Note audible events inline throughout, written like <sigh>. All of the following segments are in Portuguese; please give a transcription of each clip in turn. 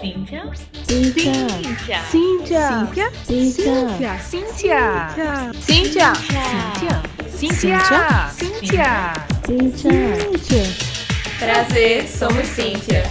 Cíntia. Cíntia. Cíntia. Cíntia. Cíntia. Cíntia. Cíntia. Cíntia. Cíntia. Cíntia. Cíntia. Prazer, somos Cíntia.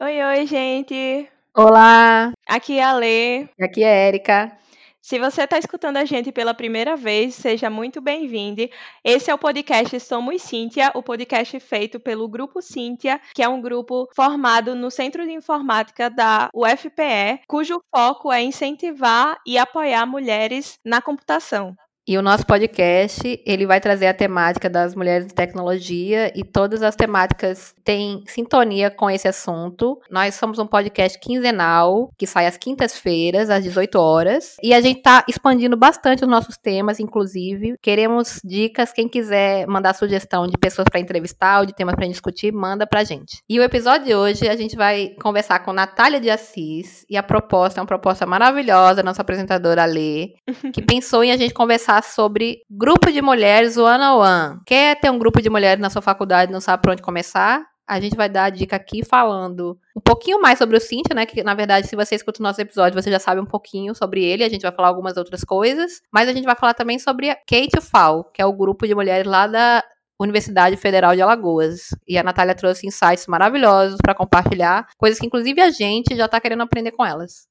Oi, oi, gente. Olá, Aqui é a Lê. aqui é a Érica. Se você está escutando a gente pela primeira vez, seja muito bem-vindo. Esse é o podcast Somos Cíntia, o podcast feito pelo Grupo Cíntia, que é um grupo formado no Centro de Informática da UFPE, cujo foco é incentivar e apoiar mulheres na computação. E o nosso podcast, ele vai trazer a temática das mulheres de tecnologia e todas as temáticas têm sintonia com esse assunto. Nós somos um podcast quinzenal, que sai às quintas-feiras, às 18 horas. E a gente está expandindo bastante os nossos temas, inclusive. Queremos dicas, quem quiser mandar sugestão de pessoas para entrevistar ou de temas para discutir, manda pra gente. E o episódio de hoje, a gente vai conversar com Natália de Assis. E a proposta é uma proposta maravilhosa, nossa apresentadora Lê, <laughs> que pensou em a gente conversar sobre grupo de mulheres one on one. Quer ter um grupo de mulheres na sua faculdade e não sabe por onde começar? A gente vai dar a dica aqui falando um pouquinho mais sobre o Cintia, né? Que na verdade, se você escuta o nosso episódio, você já sabe um pouquinho sobre ele. A gente vai falar algumas outras coisas. Mas a gente vai falar também sobre a Kate Fal, que é o grupo de mulheres lá da Universidade Federal de Alagoas. E a Natália trouxe insights maravilhosos para compartilhar, coisas que inclusive a gente já tá querendo aprender com elas.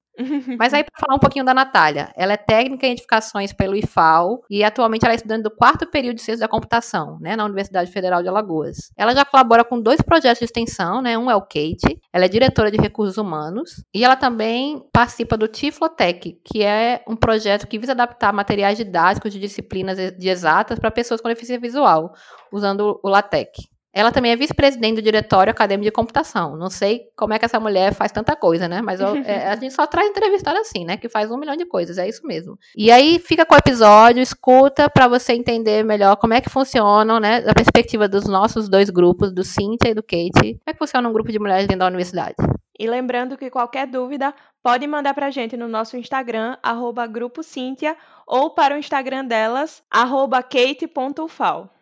Mas aí, para falar um pouquinho da Natália, ela é técnica em edificações pelo IFAL e atualmente ela é estudante do quarto período de ciência da computação, né, na Universidade Federal de Alagoas. Ela já colabora com dois projetos de extensão, né, um é o Kate, ela é diretora de recursos humanos e ela também participa do Tiflotec, que é um projeto que visa adaptar materiais didáticos de disciplinas de exatas para pessoas com deficiência visual, usando o LaTeX. Ela também é vice-presidente do Diretório Acadêmico de Computação. Não sei como é que essa mulher faz tanta coisa, né? Mas eu, é, a gente só traz entrevistada assim, né? Que faz um milhão de coisas, é isso mesmo. E aí fica com o episódio, escuta para você entender melhor como é que funcionam, né? Da perspectiva dos nossos dois grupos, do Cynthia e do Kate. Como é que funciona um grupo de mulheres dentro da universidade? E lembrando que qualquer dúvida pode mandar pra gente no nosso Instagram, arroba Grupo Cíntia, ou para o Instagram delas, arroba kate.ufal.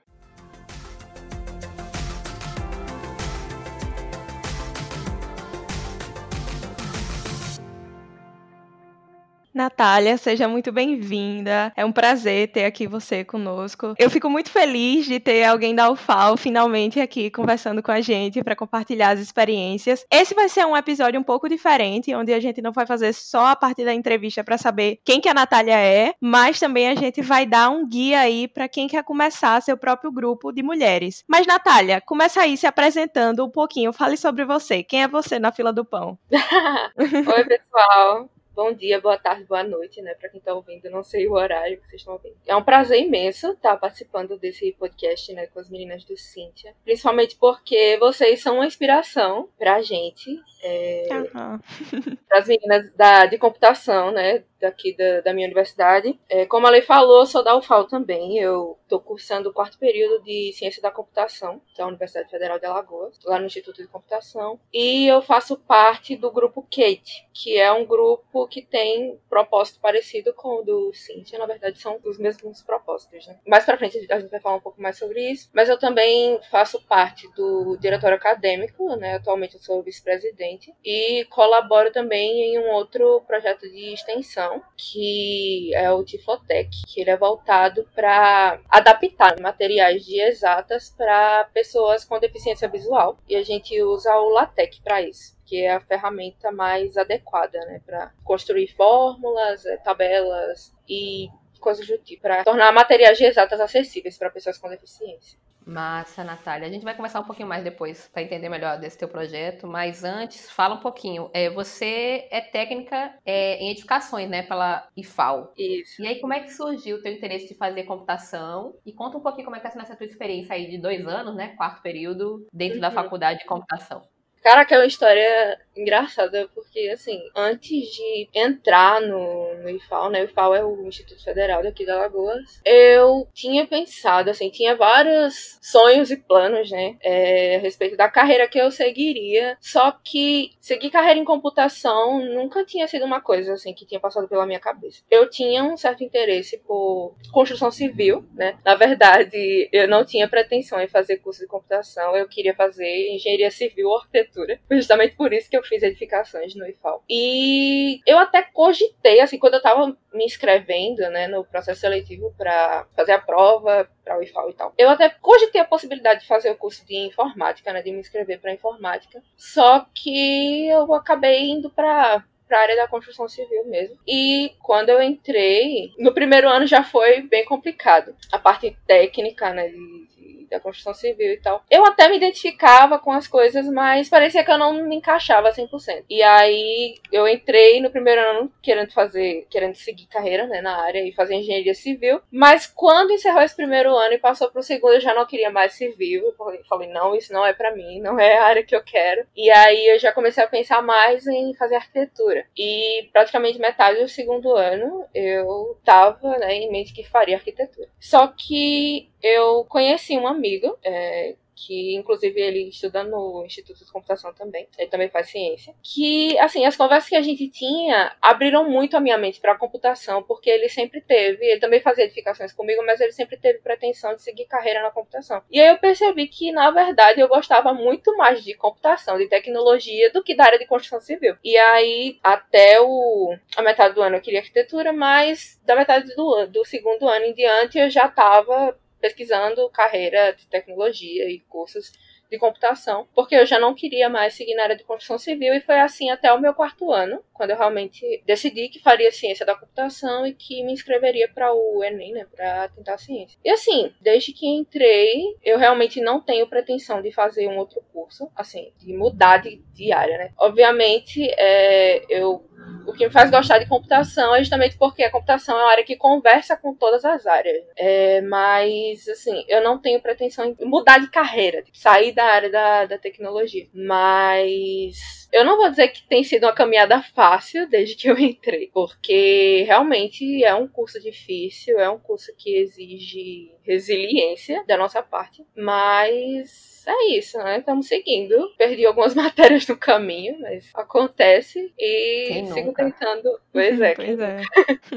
Natália, seja muito bem-vinda. É um prazer ter aqui você conosco. Eu fico muito feliz de ter alguém da UFAL finalmente aqui conversando com a gente para compartilhar as experiências. Esse vai ser um episódio um pouco diferente, onde a gente não vai fazer só a partir da entrevista para saber quem que a Natália é, mas também a gente vai dar um guia aí para quem quer começar seu próprio grupo de mulheres. Mas Natália, começa aí se apresentando um pouquinho. Fale sobre você. Quem é você na fila do pão? <laughs> Oi, pessoal. Bom dia, boa tarde, boa noite, né? Pra quem tá ouvindo, não sei o horário que vocês estão ouvindo. É um prazer imenso estar participando desse podcast, né, com as meninas do Cíntia. Principalmente porque vocês são uma inspiração pra gente. É, Aham. <laughs> das meninas da, de computação, né, daqui da, da minha universidade. É, como a Lei falou, sou da UFAL também. Eu estou cursando o quarto período de Ciência da Computação, que é Universidade Federal de Alagoas, lá no Instituto de Computação. E eu faço parte do grupo Kate, que é um grupo que tem propósito parecido com o do Cynthia. Na verdade, são os mesmos propósitos, né? Mais pra frente a gente vai falar um pouco mais sobre isso. Mas eu também faço parte do diretório acadêmico, né? Atualmente eu sou vice-presidente. E colaboro também em um outro projeto de extensão, que é o Tiflotec, que ele é voltado para adaptar materiais de exatas para pessoas com deficiência visual. E a gente usa o LaTeX para isso que é a ferramenta mais adequada, né, para construir fórmulas, eh, tabelas e coisas do tipo, para tornar materiais de exatas acessíveis para pessoas com deficiência. Massa, Natália. A gente vai conversar um pouquinho mais depois para entender melhor desse teu projeto, mas antes, fala um pouquinho. É, você é técnica é, em edificações, né, pela IFAL. Isso. E aí, como é que surgiu o teu interesse de fazer computação? E conta um pouquinho como é que está sendo essa tua experiência aí de dois anos, né, quarto período, dentro da Uhum. faculdade de computação. Caraca, é uma história engraçada, porque, assim, antes de entrar no, no IFAL, né? O IFAL é o Instituto Federal daqui da Lagoas, eu tinha pensado, assim, tinha vários sonhos e planos, né? É, a respeito da carreira que eu seguiria, só que seguir carreira em computação nunca tinha sido uma coisa, assim, que tinha passado pela minha cabeça. Eu tinha um certo interesse por construção civil, né? Na verdade, eu não tinha pretensão em fazer curso de computação, eu queria fazer engenharia civil ou arquitetura, justamente por isso que eu fiz edificações no IFAL. E eu até cogitei, assim, quando eu tava me inscrevendo, né, no processo seletivo para fazer a prova para o IFAL e tal. Eu até cogitei a possibilidade de fazer o curso de informática, né, de me inscrever para informática. Só que eu acabei indo para para a área da construção civil mesmo. E quando eu entrei, no primeiro ano já foi bem complicado. A parte técnica, né, de da construção civil e tal. Eu até me identificava com as coisas, mas parecia que eu não me encaixava 100%. E aí eu entrei no primeiro ano querendo fazer, querendo seguir carreira, né, na área e fazer engenharia civil, mas quando encerrou esse primeiro ano e passou pro segundo, eu já não queria mais civil. Eu falei, não, isso não é para mim, não é a área que eu quero. E aí eu já comecei a pensar mais em fazer arquitetura. E praticamente metade do segundo ano eu tava, né, em mente que faria arquitetura. Só que eu conheci um amigo é, que inclusive ele estuda no Instituto de Computação também, ele também faz ciência, que assim, as conversas que a gente tinha abriram muito a minha mente para a computação, porque ele sempre teve, ele também fazia edificações comigo, mas ele sempre teve pretensão de seguir carreira na computação. E aí eu percebi que na verdade eu gostava muito mais de computação, de tecnologia do que da área de construção civil. E aí até o a metade do ano eu queria arquitetura, mas da metade do, do segundo ano em diante eu já estava pesquisando carreira de tecnologia e cursos de computação, porque eu já não queria mais seguir na área de construção civil e foi assim até o meu quarto ano, quando eu realmente decidi que faria ciência da computação e que me inscreveria para o Enem, né, para tentar ciência. E assim, desde que entrei, eu realmente não tenho pretensão de fazer um outro curso, assim, de mudar de, de área, né. Obviamente, é, eu o que me faz gostar de computação é justamente porque a computação é uma área que conversa com todas as áreas. É, mas, assim, eu não tenho pretensão em mudar de carreira, de sair da área da, da tecnologia. Mas eu não vou dizer que tem sido uma caminhada fácil desde que eu <laughs> entrei, porque realmente é um curso difícil, é um curso que exige resiliência da nossa parte, mas é isso, né? Estamos seguindo. Perdi algumas <laughs> matérias no caminho, mas acontece. E sigo tentando. Pois é. <laughs> pois é.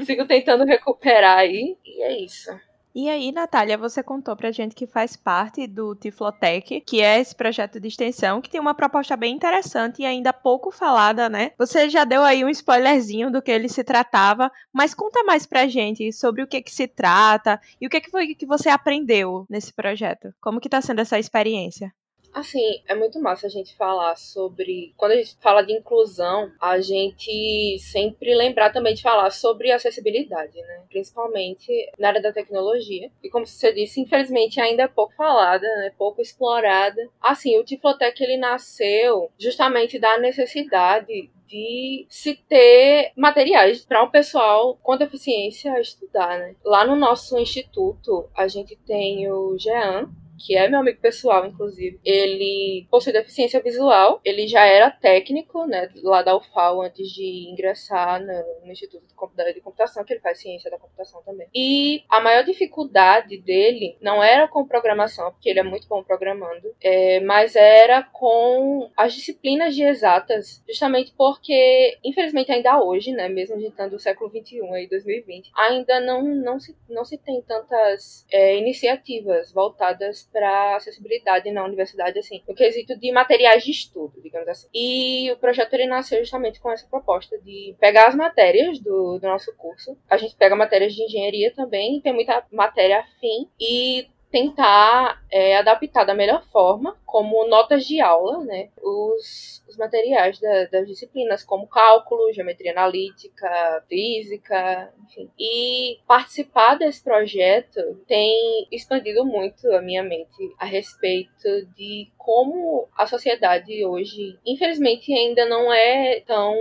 sigo tentando recuperar aí. E é isso. E aí, Natália, você contou pra gente que faz parte do Tiflotec, que é esse projeto de extensão, que tem uma proposta bem interessante e ainda pouco falada, né? Você já deu aí um spoilerzinho do que ele se tratava, mas conta mais pra gente sobre o que que se trata e o que que foi que você aprendeu nesse projeto. Como que tá sendo essa experiência? Assim, é muito massa a gente falar sobre. Quando a gente fala de inclusão, a gente sempre lembrar também de falar sobre acessibilidade, né? Principalmente na área da tecnologia. E como você disse, infelizmente ainda é pouco falada, né? Pouco explorada. Assim, o Tiflotec ele nasceu justamente da necessidade de se ter materiais para o um pessoal com deficiência estudar, né? Lá no nosso instituto, a gente tem o Jean, que é meu amigo pessoal, inclusive, ele possui deficiência visual, ele já era técnico, né, lá da UFAL antes de ingressar no, no Instituto de Computação, que ele faz ciência da computação também. E a maior dificuldade dele não era com programação, porque ele é muito bom programando, é, mas era com as disciplinas de exatas, justamente porque, infelizmente, ainda hoje, né, mesmo a gente estando no século XXI, aí, 2020, ainda não, não, se, não se tem tantas é, iniciativas voltadas para acessibilidade na universidade, assim, no quesito de materiais de estudo, digamos assim. E o projeto ele nasceu justamente com essa proposta de pegar as matérias do, do nosso curso. A gente pega matérias de engenharia também, tem muita matéria afim, e tentar é, adaptar da melhor forma, como notas de aula, né, os, os materiais da, das disciplinas, como cálculo, geometria analítica, física, enfim. E participar desse projeto tem expandido muito a minha mente a respeito de como a sociedade hoje, infelizmente, ainda não é tão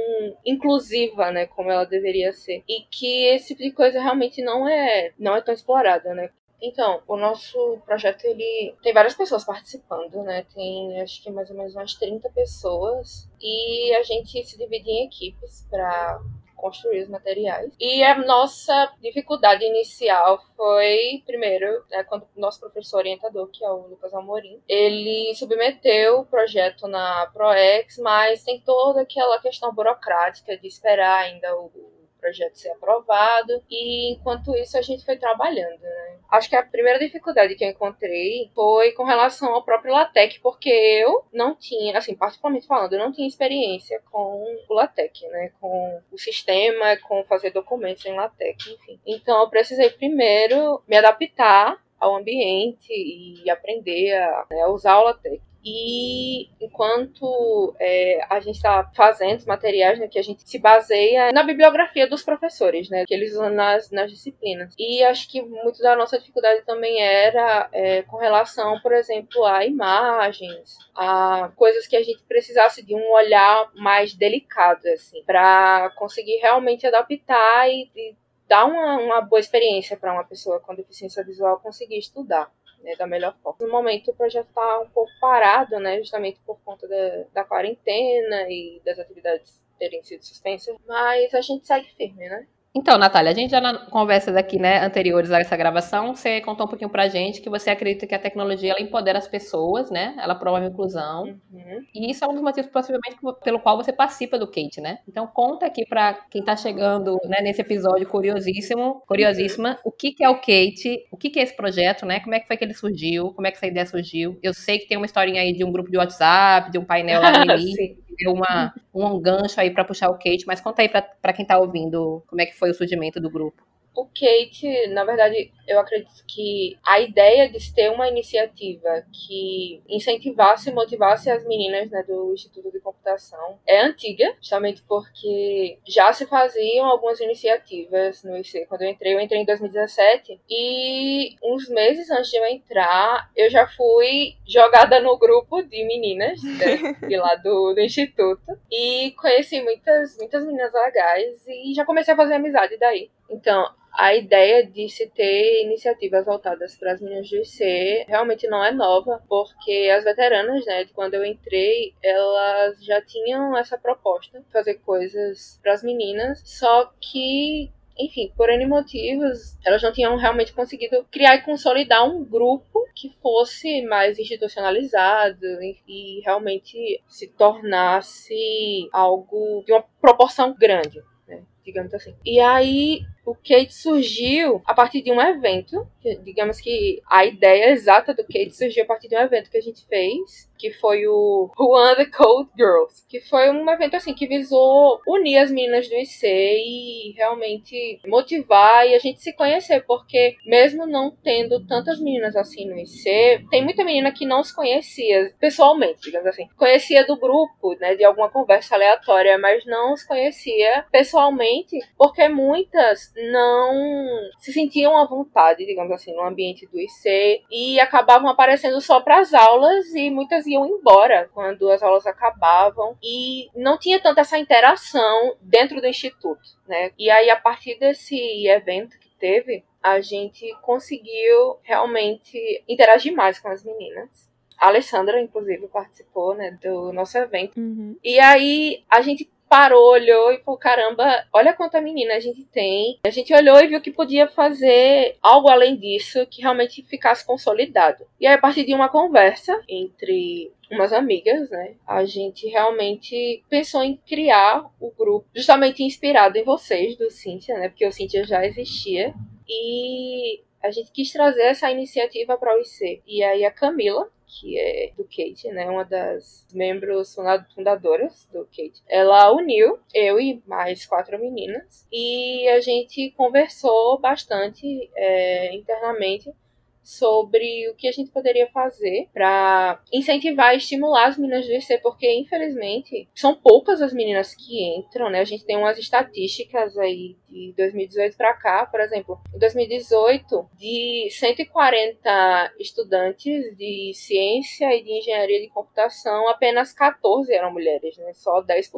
inclusiva, né, como ela deveria ser. E que esse tipo de coisa realmente não é, não é tão explorada, né? Então, o nosso projeto ele tem várias pessoas participando, né? Tem acho que mais ou menos umas 30 pessoas e a gente se divide em equipes para construir os materiais. E a nossa dificuldade inicial foi, primeiro, né, quando o nosso professor orientador, que é o Lucas Amorim, ele submeteu o projeto na ProEx, mas tem toda aquela questão burocrática de esperar ainda o projeto ser aprovado. E enquanto isso a gente foi trabalhando, né? Acho que a primeira dificuldade que eu encontrei foi com relação ao próprio LaTeX, porque eu não tinha, assim, particularmente falando, eu não tinha experiência com o LaTeX, né? Com o sistema, com fazer documentos em LaTeX, enfim. Então eu precisei primeiro me adaptar ao ambiente e aprender a, né, usar o LaTeX. E enquanto é, a gente está fazendo os materiais, né, que a gente se baseia na bibliografia dos professores, né, que eles usam nas, nas disciplinas. E acho que muito da nossa dificuldade também era é, com relação, por exemplo, a imagens, a coisas que a gente precisasse de um olhar mais delicado, assim, para conseguir realmente adaptar e, e dar uma, uma boa experiência para uma pessoa com deficiência visual conseguir estudar né, da melhor forma. No momento o projeto está um pouco parado, né, justamente por conta da, da quarentena e das atividades terem sido suspensas, mas a gente segue firme, né? Então, Natália, a gente já na conversas aqui, né, anteriores a essa gravação, você contou um pouquinho pra gente que você acredita que a tecnologia ela empodera as pessoas, né? Ela promove a inclusão. Uhum. E isso é um dos motivos, possivelmente, pelo qual você participa do Kate, né? Então, conta aqui pra quem tá chegando né, nesse episódio curiosíssimo, curiosíssima, uhum. o que, que é o Kate, o que, que é esse projeto, né? Como é que foi que ele surgiu, como é que essa ideia surgiu. Eu sei que tem uma historinha aí de um grupo de WhatsApp, de um painel lá no <laughs> início deu uma, um gancho aí para puxar o Kate, mas conta aí para quem está ouvindo como é que foi o surgimento do grupo o Kate, na verdade, eu acredito que a ideia de ter uma iniciativa que incentivasse e motivasse as meninas né, do Instituto de Computação é antiga, justamente porque já se faziam algumas iniciativas no IC. Quando eu entrei, eu entrei em 2017 e uns meses antes de eu entrar, eu já fui jogada no grupo de meninas né, <laughs> de lá do, do Instituto e conheci muitas, muitas meninas legais e já comecei a fazer amizade daí. Então, a ideia de se ter iniciativas voltadas para as meninas do IC realmente não é nova, porque as veteranas, né, de quando eu entrei, elas já tinham essa proposta de fazer coisas para as meninas, só que enfim, por N motivos, elas não tinham realmente conseguido criar e consolidar um grupo que fosse mais institucionalizado e realmente se tornasse algo de uma proporção grande, né, digamos assim. E aí o Kate surgiu a partir de um evento, que, digamos que a ideia exata do Kate surgiu a partir de um evento que a gente fez, que foi o the Cold Girls, que foi um evento assim que visou unir as meninas do IC e realmente motivar e a gente se conhecer, porque mesmo não tendo tantas meninas assim no IC, tem muita menina que não se conhecia pessoalmente, digamos assim. Conhecia do grupo, né, de alguma conversa aleatória, mas não se conhecia pessoalmente, porque muitas não se sentiam à vontade, digamos assim, no ambiente do IC e acabavam aparecendo só para as aulas e muitas iam embora quando as aulas acabavam e não tinha tanta essa interação dentro do instituto, né? E aí a partir desse evento que teve, a gente conseguiu realmente interagir mais com as meninas. A Alessandra, inclusive, participou né, do nosso evento. Uhum. E aí a gente parou, olhou e falou: caramba, olha quanta menina a gente tem. A gente olhou e viu que podia fazer algo além disso que realmente ficasse consolidado. E aí, a partir de uma conversa entre umas amigas, né? A gente realmente pensou em criar o grupo justamente inspirado em vocês do Cíntia, né? Porque o Cíntia já existia. E a gente quis trazer essa iniciativa para o IC. E aí a Camila, que é do Kate, né, uma das membros fundadoras do Kate, ela uniu eu e mais quatro meninas e a gente conversou bastante é, internamente sobre o que a gente poderia fazer para incentivar e estimular as meninas do IC, porque infelizmente são poucas as meninas que entram, né? A gente tem umas estatísticas aí de 2018 para cá, por exemplo, em 2018, de 140 estudantes de ciência e de engenharia de computação, apenas 14 eram mulheres, né? Só 10%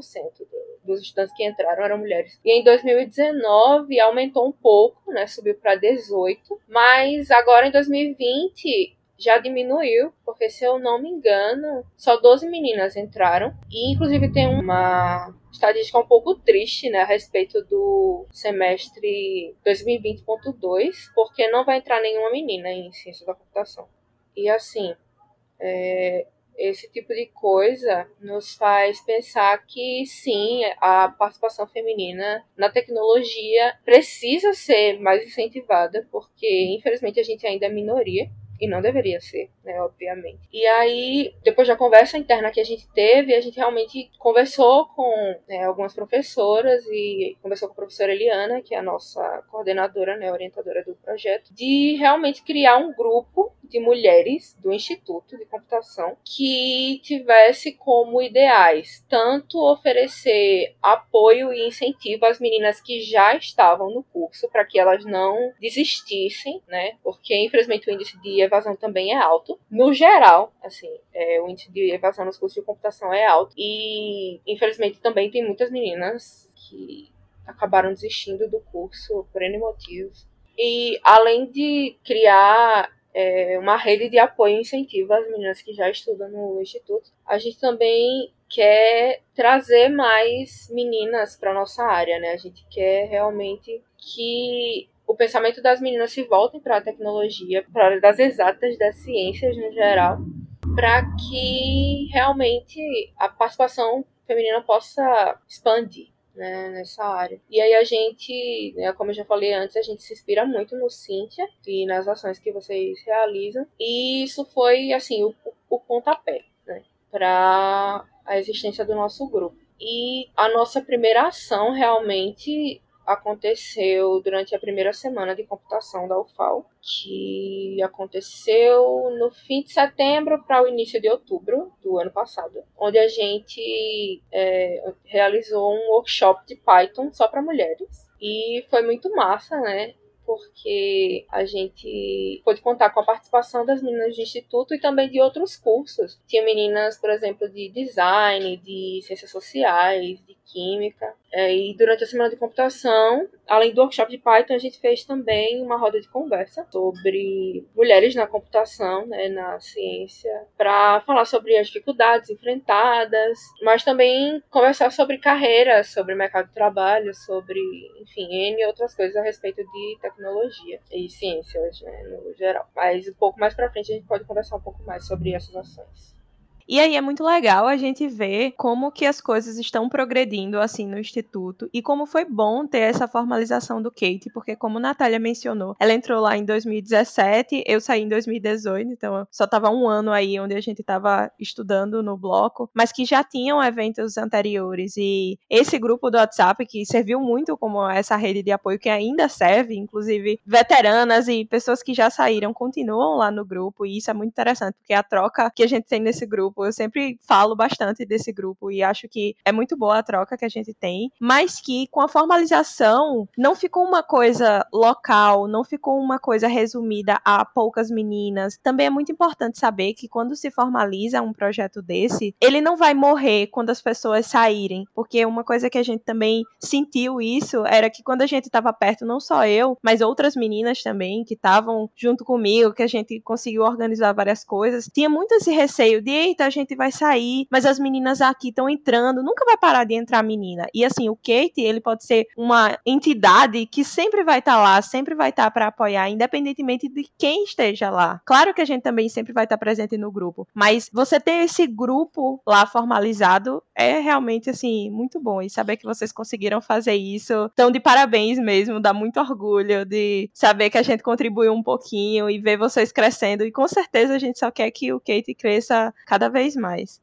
dos estudantes que entraram eram mulheres. E em 2019 aumentou um pouco, né? Subiu para 18, mas agora em 2020 já diminuiu, porque se eu não me engano, só 12 meninas entraram. E inclusive tem uma estatística um pouco triste, né, a respeito do semestre 2020.2, porque não vai entrar nenhuma menina em ciência da computação. E assim, é, esse tipo de coisa nos faz pensar que sim, a participação feminina na tecnologia precisa ser mais incentivada, porque infelizmente a gente ainda é minoria e não deveria ser, né, obviamente. E aí, depois da conversa interna que a gente teve, a gente realmente conversou com né, algumas professoras e conversou com a professora Eliana, que é a nossa coordenadora, né, orientadora do projeto, de realmente criar um grupo de mulheres do Instituto de Computação que tivesse como ideais tanto oferecer apoio e incentivo às meninas que já estavam no curso para que elas não desistissem, né? Porque infelizmente o índice de evasão também é alto. No geral, assim, é, o índice de evasão nos cursos de computação é alto e infelizmente também tem muitas meninas que acabaram desistindo do curso por N motivos. E além de criar é, uma rede de apoio e incentivo às meninas que já estudam no Instituto. A gente também quer trazer mais meninas para nossa área, né? A gente quer realmente que o pensamento das meninas se voltem para a tecnologia, para a área das exatas, das ciências no geral, para que realmente a participação feminina possa expandir né, nessa área. E aí a gente, né, como eu já falei antes, a gente se inspira muito no Cíntia e nas ações que vocês realizam. E isso foi, assim, o, o pontapé, né, para a existência do nosso grupo. E a nossa primeira ação realmente aconteceu durante a primeira semana de computação da UFAL, que aconteceu no fim de setembro para o início de outubro do ano passado, onde a gente é, realizou um workshop de Python só para mulheres. E foi muito massa, né? porque a gente pôde contar com a participação das meninas do Instituto e também de outros cursos. Tinha meninas, por exemplo, de design, de ciências sociais, de química. É, e durante a semana de computação, além do workshop de Python, a gente fez também uma roda de conversa sobre mulheres na computação, né, na ciência, para falar sobre as dificuldades enfrentadas, mas também conversar sobre carreira, sobre mercado de trabalho, sobre, enfim, N outras coisas a respeito de tecnologia e ciências, né, no geral. Mas um pouco mais para frente a gente pode conversar um pouco mais sobre essas ações. E aí é muito legal a gente ver como que as coisas estão progredindo assim no instituto. E como foi bom ter essa formalização do Kate, porque como Natália mencionou, ela entrou lá em 2017, eu saí em 2018, então só tava um ano aí onde a gente tava estudando no bloco, mas que já tinham eventos anteriores. E esse grupo do WhatsApp que serviu muito como essa rede de apoio que ainda serve, inclusive veteranas e pessoas que já saíram continuam lá no grupo e isso é muito interessante, porque a troca que a gente tem nesse grupo grupo. Eu sempre falo bastante desse grupo e acho que é muito boa a troca que a gente tem, mas que com a formalização não ficou uma coisa local, não ficou uma coisa resumida a poucas meninas. Também é muito importante saber que quando se formaliza um projeto desse, ele não vai morrer quando as pessoas saírem, porque uma coisa que a gente também sentiu isso era que quando a gente estava perto, não só eu, mas outras meninas também que estavam junto comigo, que a gente conseguiu organizar várias coisas, tinha muito esse receio de, eita, gente vai sair, mas as meninas aqui estão entrando, nunca vai parar de entrar menina. E assim, o Kate, ele pode ser uma entidade que sempre vai estar tá lá, sempre vai estar tá para apoiar, independentemente de quem esteja lá. Claro que a gente também sempre vai estar tá presente no grupo, mas você ter esse grupo lá formalizado é realmente assim muito bom e saber que vocês conseguiram fazer isso, então de parabéns mesmo, dá muito orgulho de saber que a gente contribuiu um pouquinho e ver vocês crescendo e com certeza a gente só quer que o Kate cresça cada vez vez mais.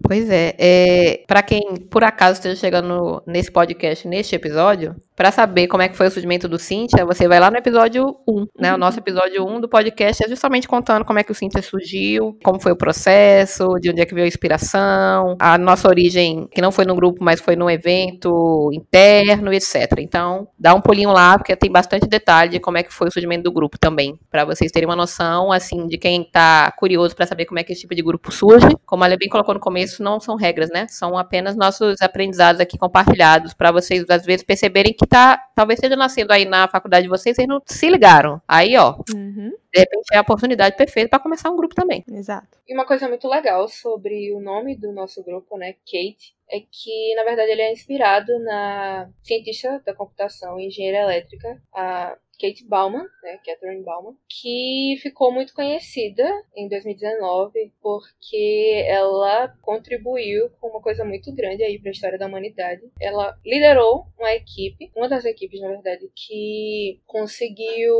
Pois é, é para quem por acaso esteja chegando nesse podcast, neste episódio, Para saber como é que foi o surgimento do Cintia, você vai lá no episódio 1, né? O nosso episódio 1 do podcast é justamente contando como é que o Cintia surgiu, como foi o processo, de onde é que veio a inspiração, a nossa origem, que não foi no grupo, mas foi num evento interno, etc. Então, dá um pulinho lá, porque tem bastante detalhe de como é que foi o surgimento do grupo também, para vocês terem uma noção, assim, de quem tá curioso para saber como é que esse tipo de grupo surge. Como a bem colocou no começo, não são regras, né? São apenas nossos aprendizados aqui compartilhados, para vocês, às vezes, perceberem que tá, talvez esteja nascendo aí na faculdade de vocês, vocês não se ligaram. Aí, ó, uhum. de repente é a oportunidade perfeita para começar um grupo também. Exato. E uma coisa muito legal sobre o nome do nosso grupo, né, Kate, é que, na verdade, ele é inspirado na cientista da computação e engenheira elétrica, a Kate Bauman, né, Catherine Bauman, que ficou muito conhecida em 2019 porque ela contribuiu com uma coisa muito grande aí para a história da humanidade. Ela liderou uma equipe, uma das equipes, na verdade, que conseguiu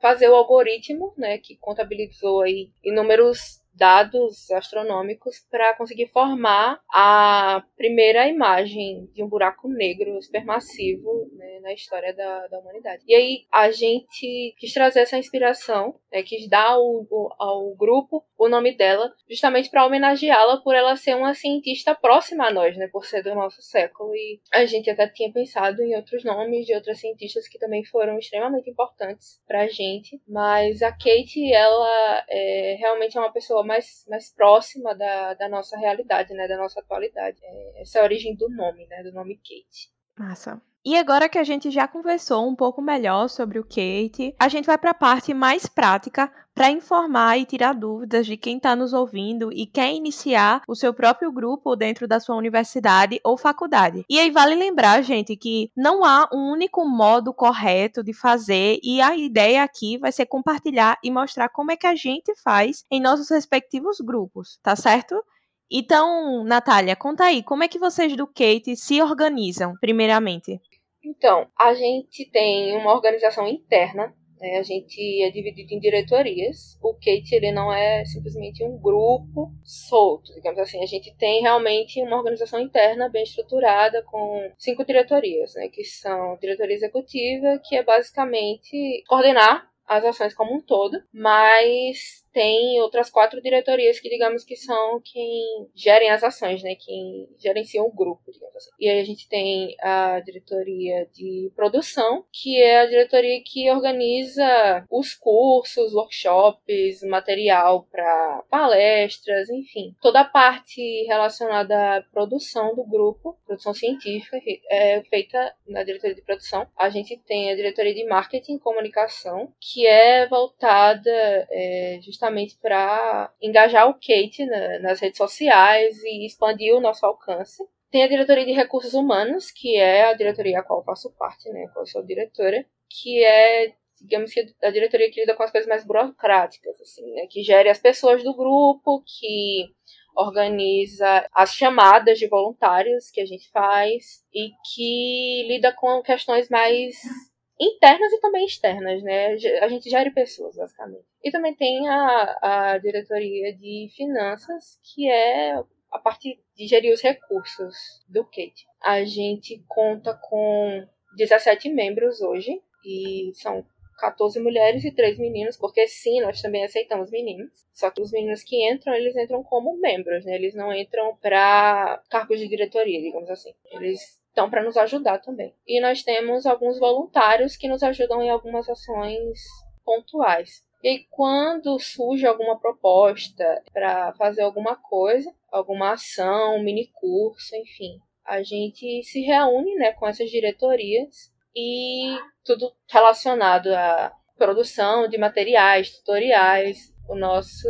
fazer o algoritmo, né, que contabilizou aí inúmeros dados astronômicos para conseguir formar a primeira imagem de um buraco negro supermassivo né, na história da, da humanidade. E aí a gente quis trazer essa inspiração, né, quis dar ao, ao grupo o nome dela, justamente para homenageá-la por ela ser uma cientista próxima a nós, né, por ser do nosso século. E a gente até tinha pensado em outros nomes de outras cientistas que também foram extremamente importantes para a gente, mas a Kate, ela é, realmente é uma pessoa mais, mais próxima da, da nossa realidade, né, da nossa atualidade. É, essa é a origem do nome, né, do nome Kate. Massa. E agora que a gente já conversou um pouco melhor sobre o Kate, a gente vai para a parte mais prática para informar e tirar dúvidas de quem está nos ouvindo e quer iniciar o seu próprio grupo dentro da sua universidade ou faculdade. E aí vale lembrar, gente, que não há um único modo correto de fazer e a ideia aqui vai ser compartilhar e mostrar como é que a gente faz em nossos respectivos grupos, tá certo? Então, Natália, conta aí, como é que vocês do Kate se organizam, primeiramente? Então, a gente tem uma organização interna, né? a gente é dividido em diretorias. O Kate ele não é simplesmente um grupo solto, digamos assim. A gente tem realmente uma organização interna bem estruturada com cinco diretorias, né? que são diretoria executiva, que é basicamente coordenar as ações como um todo, mas tem outras quatro diretorias que, digamos que são quem gerem as ações, né? Quem gerenciam o grupo, digamos assim. E aí a gente tem a diretoria de produção, que é a diretoria que organiza os cursos, workshops, material para palestras, enfim. Toda a parte relacionada à produção do grupo, produção científica, é feita na diretoria de produção. A gente tem a diretoria de marketing e comunicação, que é voltada é, justamente justamente para engajar o Kate na, nas redes sociais e expandir o nosso alcance. Tem a diretoria de recursos humanos, que é a diretoria a qual eu faço parte, né, qual eu sou diretora, que é digamos que a diretoria que lida com as coisas mais burocráticas, assim, né, que gere as pessoas do grupo, que organiza as chamadas de voluntários que a gente faz e que lida com questões mais internas e também externas, né? A gente gere pessoas, basicamente. E também tem a, a diretoria de finanças, que é a parte de gerir os recursos do Kate. A gente conta com 17 membros hoje, e são 14 mulheres e 3 meninos, porque sim, nós também aceitamos meninos. Só que os meninos que entram, eles entram como membros, né? Eles não entram para cargos de diretoria, digamos assim. Eles estão para nos ajudar também. E nós temos alguns voluntários que nos ajudam em algumas ações pontuais. E quando surge alguma proposta para fazer alguma coisa, alguma ação, um mini curso, enfim, a gente se reúne né, com essas diretorias e tudo relacionado à produção de materiais, tutoriais, o nosso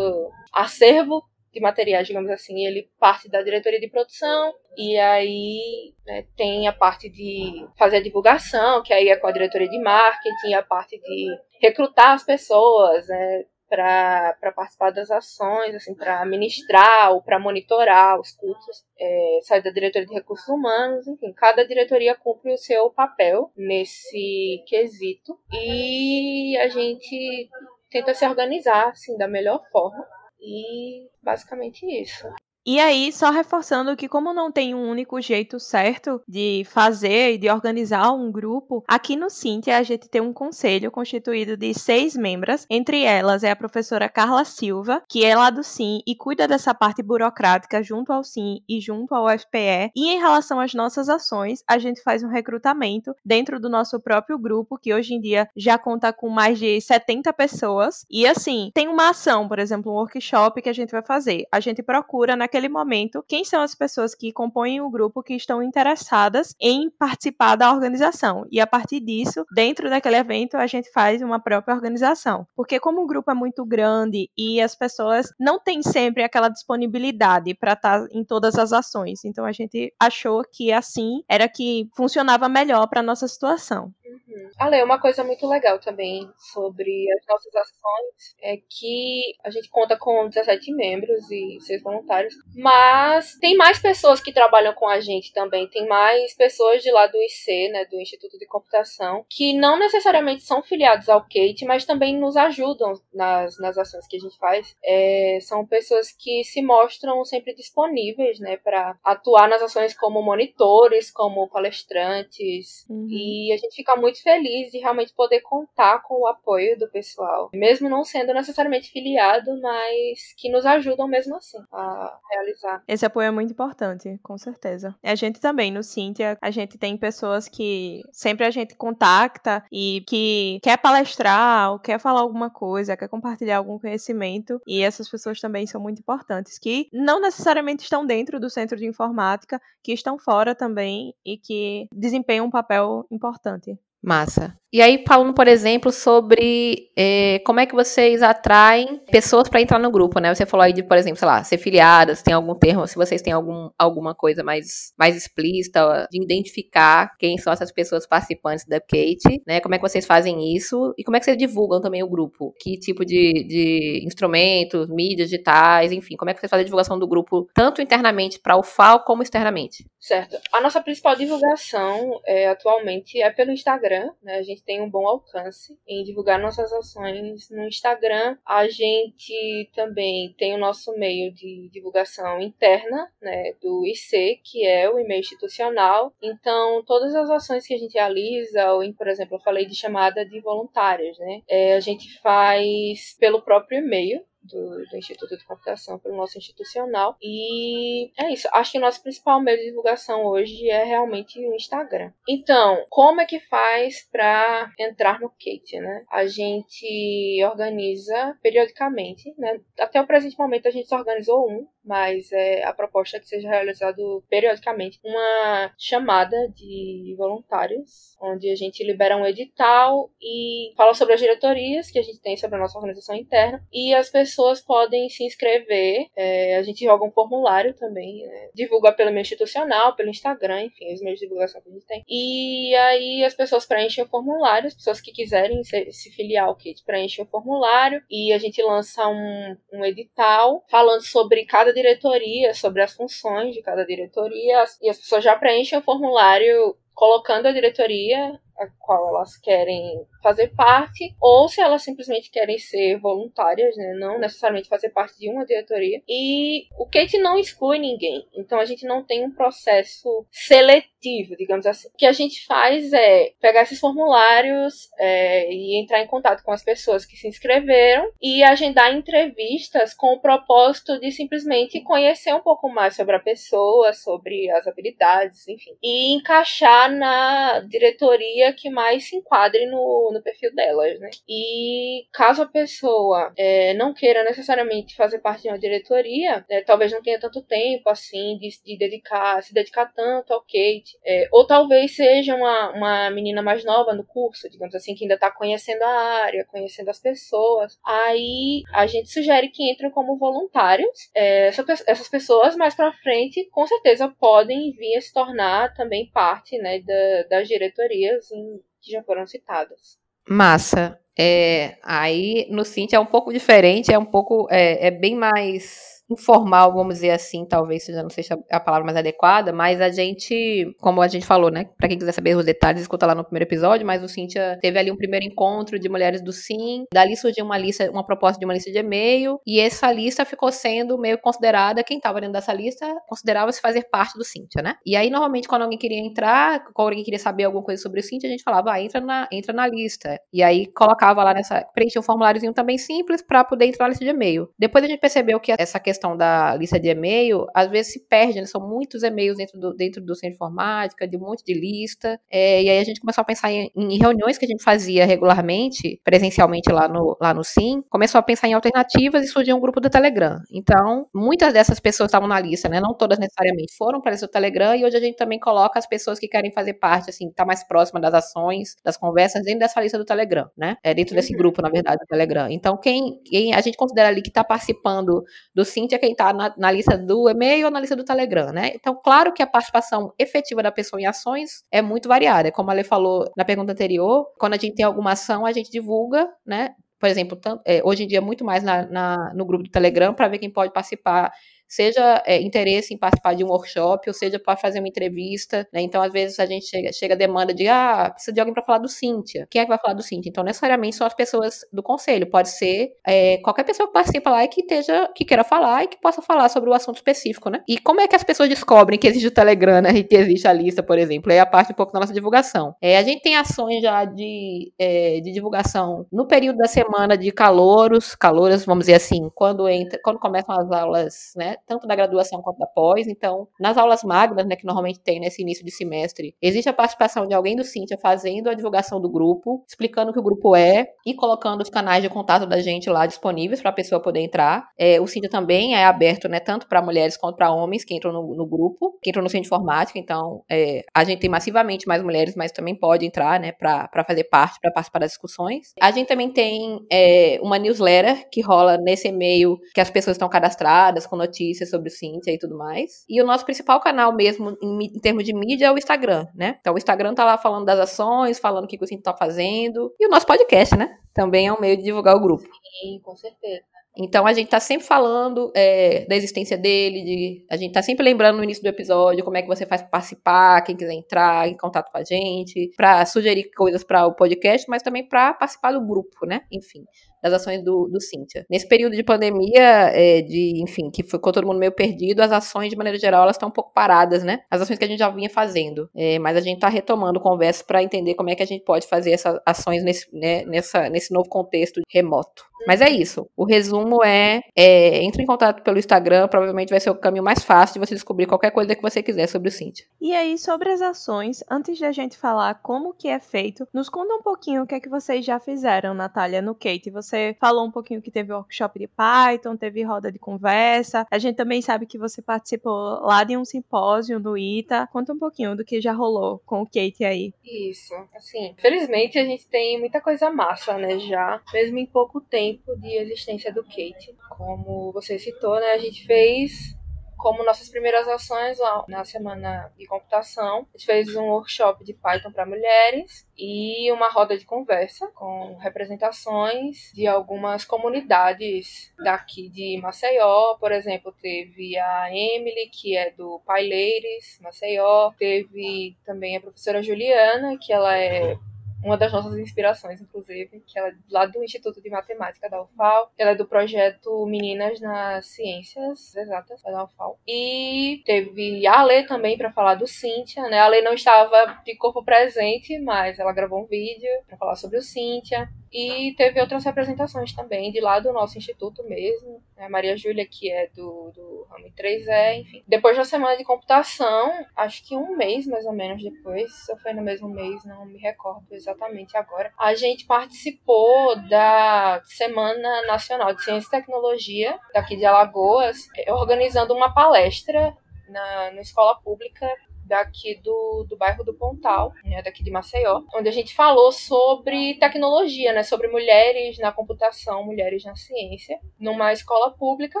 acervo de materiais, digamos assim, ele parte da diretoria de produção e aí né, tem a parte de fazer a divulgação, que aí é com a diretoria de marketing, a parte de recrutar as pessoas, né, para participar das ações, assim, para ministrar ou para monitorar os cursos, é, sai da diretoria de recursos humanos, enfim, cada diretoria cumpre o seu papel nesse quesito e a gente tenta se organizar assim da melhor forma e basicamente isso. E aí, só reforçando que, como não tem um único jeito certo de fazer e de organizar um grupo, aqui no Cintia a gente tem um conselho constituído de seis membros. Entre elas é a professora Carla Silva, que é lá do SIM e cuida dessa parte burocrática junto ao SIM e junto ao FPE. E em relação às nossas ações, a gente faz um recrutamento dentro do nosso próprio grupo, que hoje em dia já conta com mais de 70 pessoas. E assim, tem uma ação, por exemplo, um workshop que a gente vai fazer. A gente procura na naquele momento quem são as pessoas que compõem o grupo que estão interessadas em participar da organização. E a partir disso, dentro daquele evento, a gente faz uma própria organização. Porque como o grupo é muito grande e as pessoas não têm sempre aquela disponibilidade para estar tá em todas as ações, então a gente achou que assim era que funcionava melhor para nossa situação. Uhum. Ale, uma coisa muito legal também sobre as nossas ações é que a gente conta com 17 membros e 6 voluntários, mas tem mais pessoas que trabalham com a gente também, tem mais pessoas de lá do IC, né, do Instituto de Computação, que não necessariamente são filiados ao Kate, mas também nos ajudam nas, nas ações que a gente faz. É, são pessoas que se mostram sempre disponíveis, né, para atuar nas ações como monitores, como palestrantes, uhum. e a gente fica muito feliz de realmente poder contar com o apoio do pessoal, mesmo não sendo necessariamente filiado, mas que nos ajudam mesmo assim a realizar. Esse apoio é muito importante, com certeza. A gente também, no Cintia, a gente tem pessoas que sempre a gente contacta e que quer palestrar ou quer falar alguma coisa, quer compartilhar algum conhecimento, e essas pessoas também são muito importantes, que não necessariamente estão dentro do centro de informática, que estão fora também e que desempenham um papel importante. Massa. E aí, falando, por exemplo, sobre é, como é que vocês atraem pessoas para entrar no grupo, né? Você falou aí de, por exemplo, sei lá, ser filiadas, tem algum termo, se vocês têm algum, alguma coisa mais, mais explícita de identificar quem são essas pessoas participantes da Kate, né? Como é que vocês fazem isso? E como é que vocês divulgam também o grupo? Que tipo de, de instrumentos, mídias digitais, enfim, como é que vocês fazem a divulgação do grupo, tanto internamente para o FAO como externamente? Certo. A nossa principal divulgação é, atualmente é pelo Instagram, né? A gente gente tem um bom alcance em divulgar nossas ações no Instagram. A gente também tem o nosso meio de divulgação interna, né, do IC, que é o e-mail institucional. Então, todas as ações que a gente realiza, ou, por exemplo, eu falei de chamada de voluntários, né, é, a gente faz pelo próprio e-mail, do, do, Instituto de Computação, pelo nosso institucional. E é isso. Acho que o nosso principal meio de divulgação hoje é realmente o Instagram. Então, como é que faz para entrar no Kate, né? A gente organiza periodicamente, né? Até o presente momento a gente só organizou um, mas é, a proposta é que seja realizado periodicamente uma chamada de voluntários, onde a gente libera um edital e fala sobre as diretorias que a gente tem sobre a nossa organização interna e as pessoas podem se inscrever. É, a gente joga um formulário também, né? divulga pelo meio institucional, pelo Instagram, enfim, os meios de divulgação que a gente tem. E aí as pessoas preenchem o formulário, as pessoas que quiserem se, se filiar ao kit preenchem o formulário e a gente lança um, um edital falando sobre cada diretoria, sobre as funções de cada diretoria, e as pessoas já preenchem o formulário colocando a diretoria a qual elas querem fazer parte, ou se elas simplesmente querem ser voluntárias, né? não necessariamente fazer parte de uma diretoria. E o Kate não exclui ninguém, então a gente não tem um processo seletivo, digamos assim. O que a gente faz é pegar esses formulários é, e entrar em contato com as pessoas que se inscreveram e agendar entrevistas com o propósito de simplesmente conhecer um pouco mais sobre a pessoa, sobre as habilidades, enfim, e encaixar na diretoria que mais se enquadre no, no perfil delas, né? E caso a pessoa é, não queira necessariamente fazer parte de uma diretoria, é, talvez não tenha tanto tempo assim de, de dedicar, se dedicar tanto ao Kate, é, ou talvez seja uma, uma menina mais nova no curso, digamos assim, que ainda está conhecendo a área, conhecendo as pessoas. Aí a gente sugere que entrem como voluntários. É, essas pessoas mais para frente, com certeza, podem vir a se tornar também parte né, da, das diretorias em, que já foram citadas. Massa. É, aí no Cinti é um pouco diferente, é um pouco, é, é bem mais informal, vamos dizer assim, talvez seja, não seja a palavra mais adequada, mas a gente, como a gente falou, né? Pra quem quiser saber os detalhes, escuta lá no primeiro episódio, mas o Cíntia teve ali um primeiro encontro de mulheres do Sim, dali surgiu uma lista, uma proposta de uma lista de e-mail, e essa lista ficou sendo meio considerada, quem estava dentro dessa lista, considerava-se fazer parte do Cíntia, né? E aí, normalmente, quando alguém queria entrar, quando alguém queria saber alguma coisa sobre o Cíntia, a gente falava, ah, entra na, entra na lista. E aí colocava lá nessa, preenchia um formuláriozinho também simples para poder entrar na lista de e-mail. Depois a gente percebeu que essa questão da lista de e-mail, às vezes se perde, né? São muitos e-mails dentro do, dentro do centro de informática, de um monte de lista. É, e aí a gente começou a pensar em, em, reuniões que a gente fazia regularmente, presencialmente lá no, lá no SIM, começou a pensar em alternativas e surgiu um grupo do Telegram. Então, muitas dessas pessoas estavam na lista, né? Não todas necessariamente foram para esse Telegram, e hoje a gente também coloca as pessoas que querem fazer parte, assim, tá mais próxima das ações, das conversas, dentro dessa lista do Telegram, né? É dentro desse uhum. grupo, na verdade, do Telegram. Então, quem, quem a gente considera ali que está participando do Cintia, quem está na, na, lista do e-mail ou na lista do Telegram, né? Então, claro que a participação efetiva da pessoa em ações é muito variada. Como a Lê falou na pergunta anterior, quando a gente tem alguma ação, a gente divulga, né? Por exemplo, é, hoje em dia, muito mais na, na, no grupo do Telegram para ver quem pode participar seja é, interesse em participar de um workshop, ou seja, para fazer uma entrevista, né? Então, às vezes, a gente chega, chega a demanda de, ah, precisa de alguém para falar do Cíntia. Quem é que vai falar do Cíntia? Então, necessariamente são as pessoas do conselho. Pode ser é, qualquer pessoa que participa lá e que esteja, que queira falar e que possa falar sobre o assunto específico, né? E como é que as pessoas descobrem que existe o Telegram, né? E que existe a lista, por exemplo? É a parte um pouco da nossa divulgação. É, a gente tem ações já de, é, de divulgação no período da semana de calouros, calouras, vamos dizer assim, quando entra, quando começam as aulas, né? Tanto da graduação quanto da pós. Então, nas aulas magnas, né, que normalmente tem nesse início de semestre, existe a participação de alguém do Cintia fazendo a divulgação do grupo, explicando o que o grupo é e colocando os canais de contato da gente lá disponíveis para a pessoa poder entrar. É, o Cintia também é aberto, né, tanto para mulheres quanto para homens que entram no, no, grupo, que entram no centro de informática. Então, é, a gente tem massivamente mais mulheres, mas também pode entrar, né, para fazer parte, para participar das discussões. A gente também tem é, uma newsletter que rola nesse e-mail que as pessoas estão cadastradas com notícias notícias sobre o Cintia e tudo mais. E o nosso principal canal mesmo, em, em, termos de mídia, é o Instagram, né? Então o Instagram tá lá falando das ações, falando o que o Cintia tá fazendo. E o nosso podcast, né? Também é um meio de divulgar o grupo. Sim, com certeza. Então a gente tá sempre falando é, da existência dele, de, a gente tá sempre lembrando no início do episódio como é que você faz para participar, quem quiser entrar em contato com a gente, para sugerir coisas para o podcast, mas também para participar do grupo, né? Enfim, das ações do, do Cíntia. Nesse período de pandemia, é, de, enfim, que ficou todo mundo meio perdido, as ações, de maneira geral, elas estão um pouco paradas, né? As ações que a gente já vinha fazendo. É, mas a gente está retomando conversas para entender como é que a gente pode fazer essas ações nesse, né, nessa, nesse novo contexto remoto. Mas é isso. O resumo é, é entre em contato pelo Instagram, provavelmente vai ser o caminho mais fácil de você descobrir qualquer coisa que você quiser sobre o Cíntia. E aí, sobre as ações, antes de a gente falar como que é feito, nos conta um pouquinho o que é que vocês já fizeram, Natália, no Kate. Você você falou um pouquinho que teve workshop de Python, teve roda de conversa. A gente também sabe que você participou lá de um simpósio do ITA. Conta um pouquinho do que já rolou com o Kate aí. Isso, assim, felizmente a gente tem muita coisa massa, né, já, mesmo em pouco tempo de existência do Kate. Como você citou, né, a gente fez como nossas primeiras ações lá na semana de computação. A gente fez um workshop de Python para mulheres e uma roda de conversa com representações de algumas comunidades daqui de Maceió. Por exemplo, teve a Emily, que é do Paileires, Maceió. Teve também a professora Juliana, que ela é uma das nossas inspirações, inclusive, que ela é lá do Instituto de Matemática da UFAL. Ela é do projeto Meninas nas Ciências Exatas da UFAL. E teve a Ale também para falar do Cíntia, né? A Ale não estava de corpo presente, mas ela gravou um vídeo para falar sobre o Cíntia. E teve outras representações também, de lá do nosso instituto mesmo. A né? Maria Júlia, que é do, do Ramo 3E, enfim. Depois da semana de computação, acho que um mês mais ou menos depois, se foi no mesmo mês, não me recordo exatamente agora, a gente participou da Semana Nacional de Ciência e Tecnologia, daqui de Alagoas, organizando uma palestra na, na escola pública daqui do, do bairro do Pontal, né, daqui de Maceió, onde a gente falou sobre tecnologia, né, sobre mulheres na computação, mulheres na ciência, numa escola pública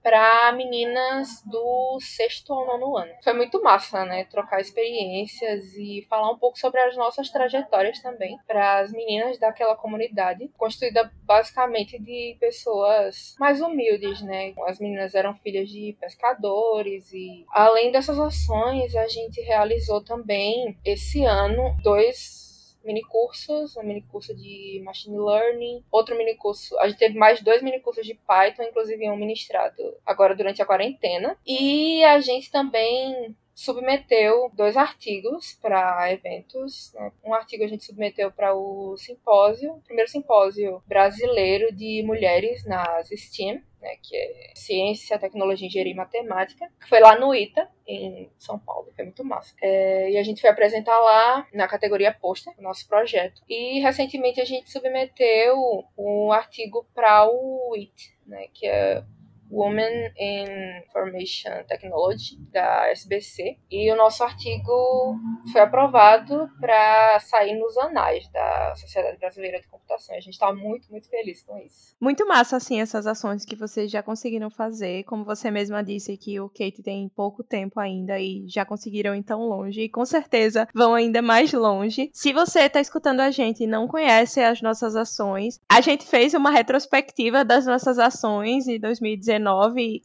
para meninas do sexto ao nono ano. Foi muito massa, né, trocar experiências e falar um pouco sobre as nossas trajetórias também para as meninas daquela comunidade, constituída basicamente de pessoas mais humildes, né? As meninas eram filhas de pescadores e além dessas ações, a gente realizou também esse ano dois minicursos, um minicurso de Machine Learning, outro minicurso, a gente teve mais dois minicursos de Python, inclusive um ministrado agora durante a quarentena, e a gente também submeteu dois artigos para eventos. Né? Um artigo a gente submeteu para o simpósio, o primeiro simpósio brasileiro de mulheres nas STEAM, né, que é Ciência, Tecnologia, Engenharia e Matemática, que foi lá no ITA, em São Paulo, foi muito massa. É, e a gente foi apresentar lá na categoria pôster, o nosso projeto. E recentemente a gente submeteu um artigo para o WIT, né, que é Women in Information Technology, da SBC, e o nosso artigo foi aprovado para sair nos anais da Sociedade Brasileira de Computação. A gente está muito, muito feliz com isso. Muito massa, assim, essas ações que vocês já conseguiram fazer. Como você mesma disse que o Kate tem pouco tempo ainda e já conseguiram ir tão longe, e com certeza vão ainda mais longe. Se você está escutando a gente e não conhece as nossas ações, a gente fez uma retrospectiva das nossas ações em 2019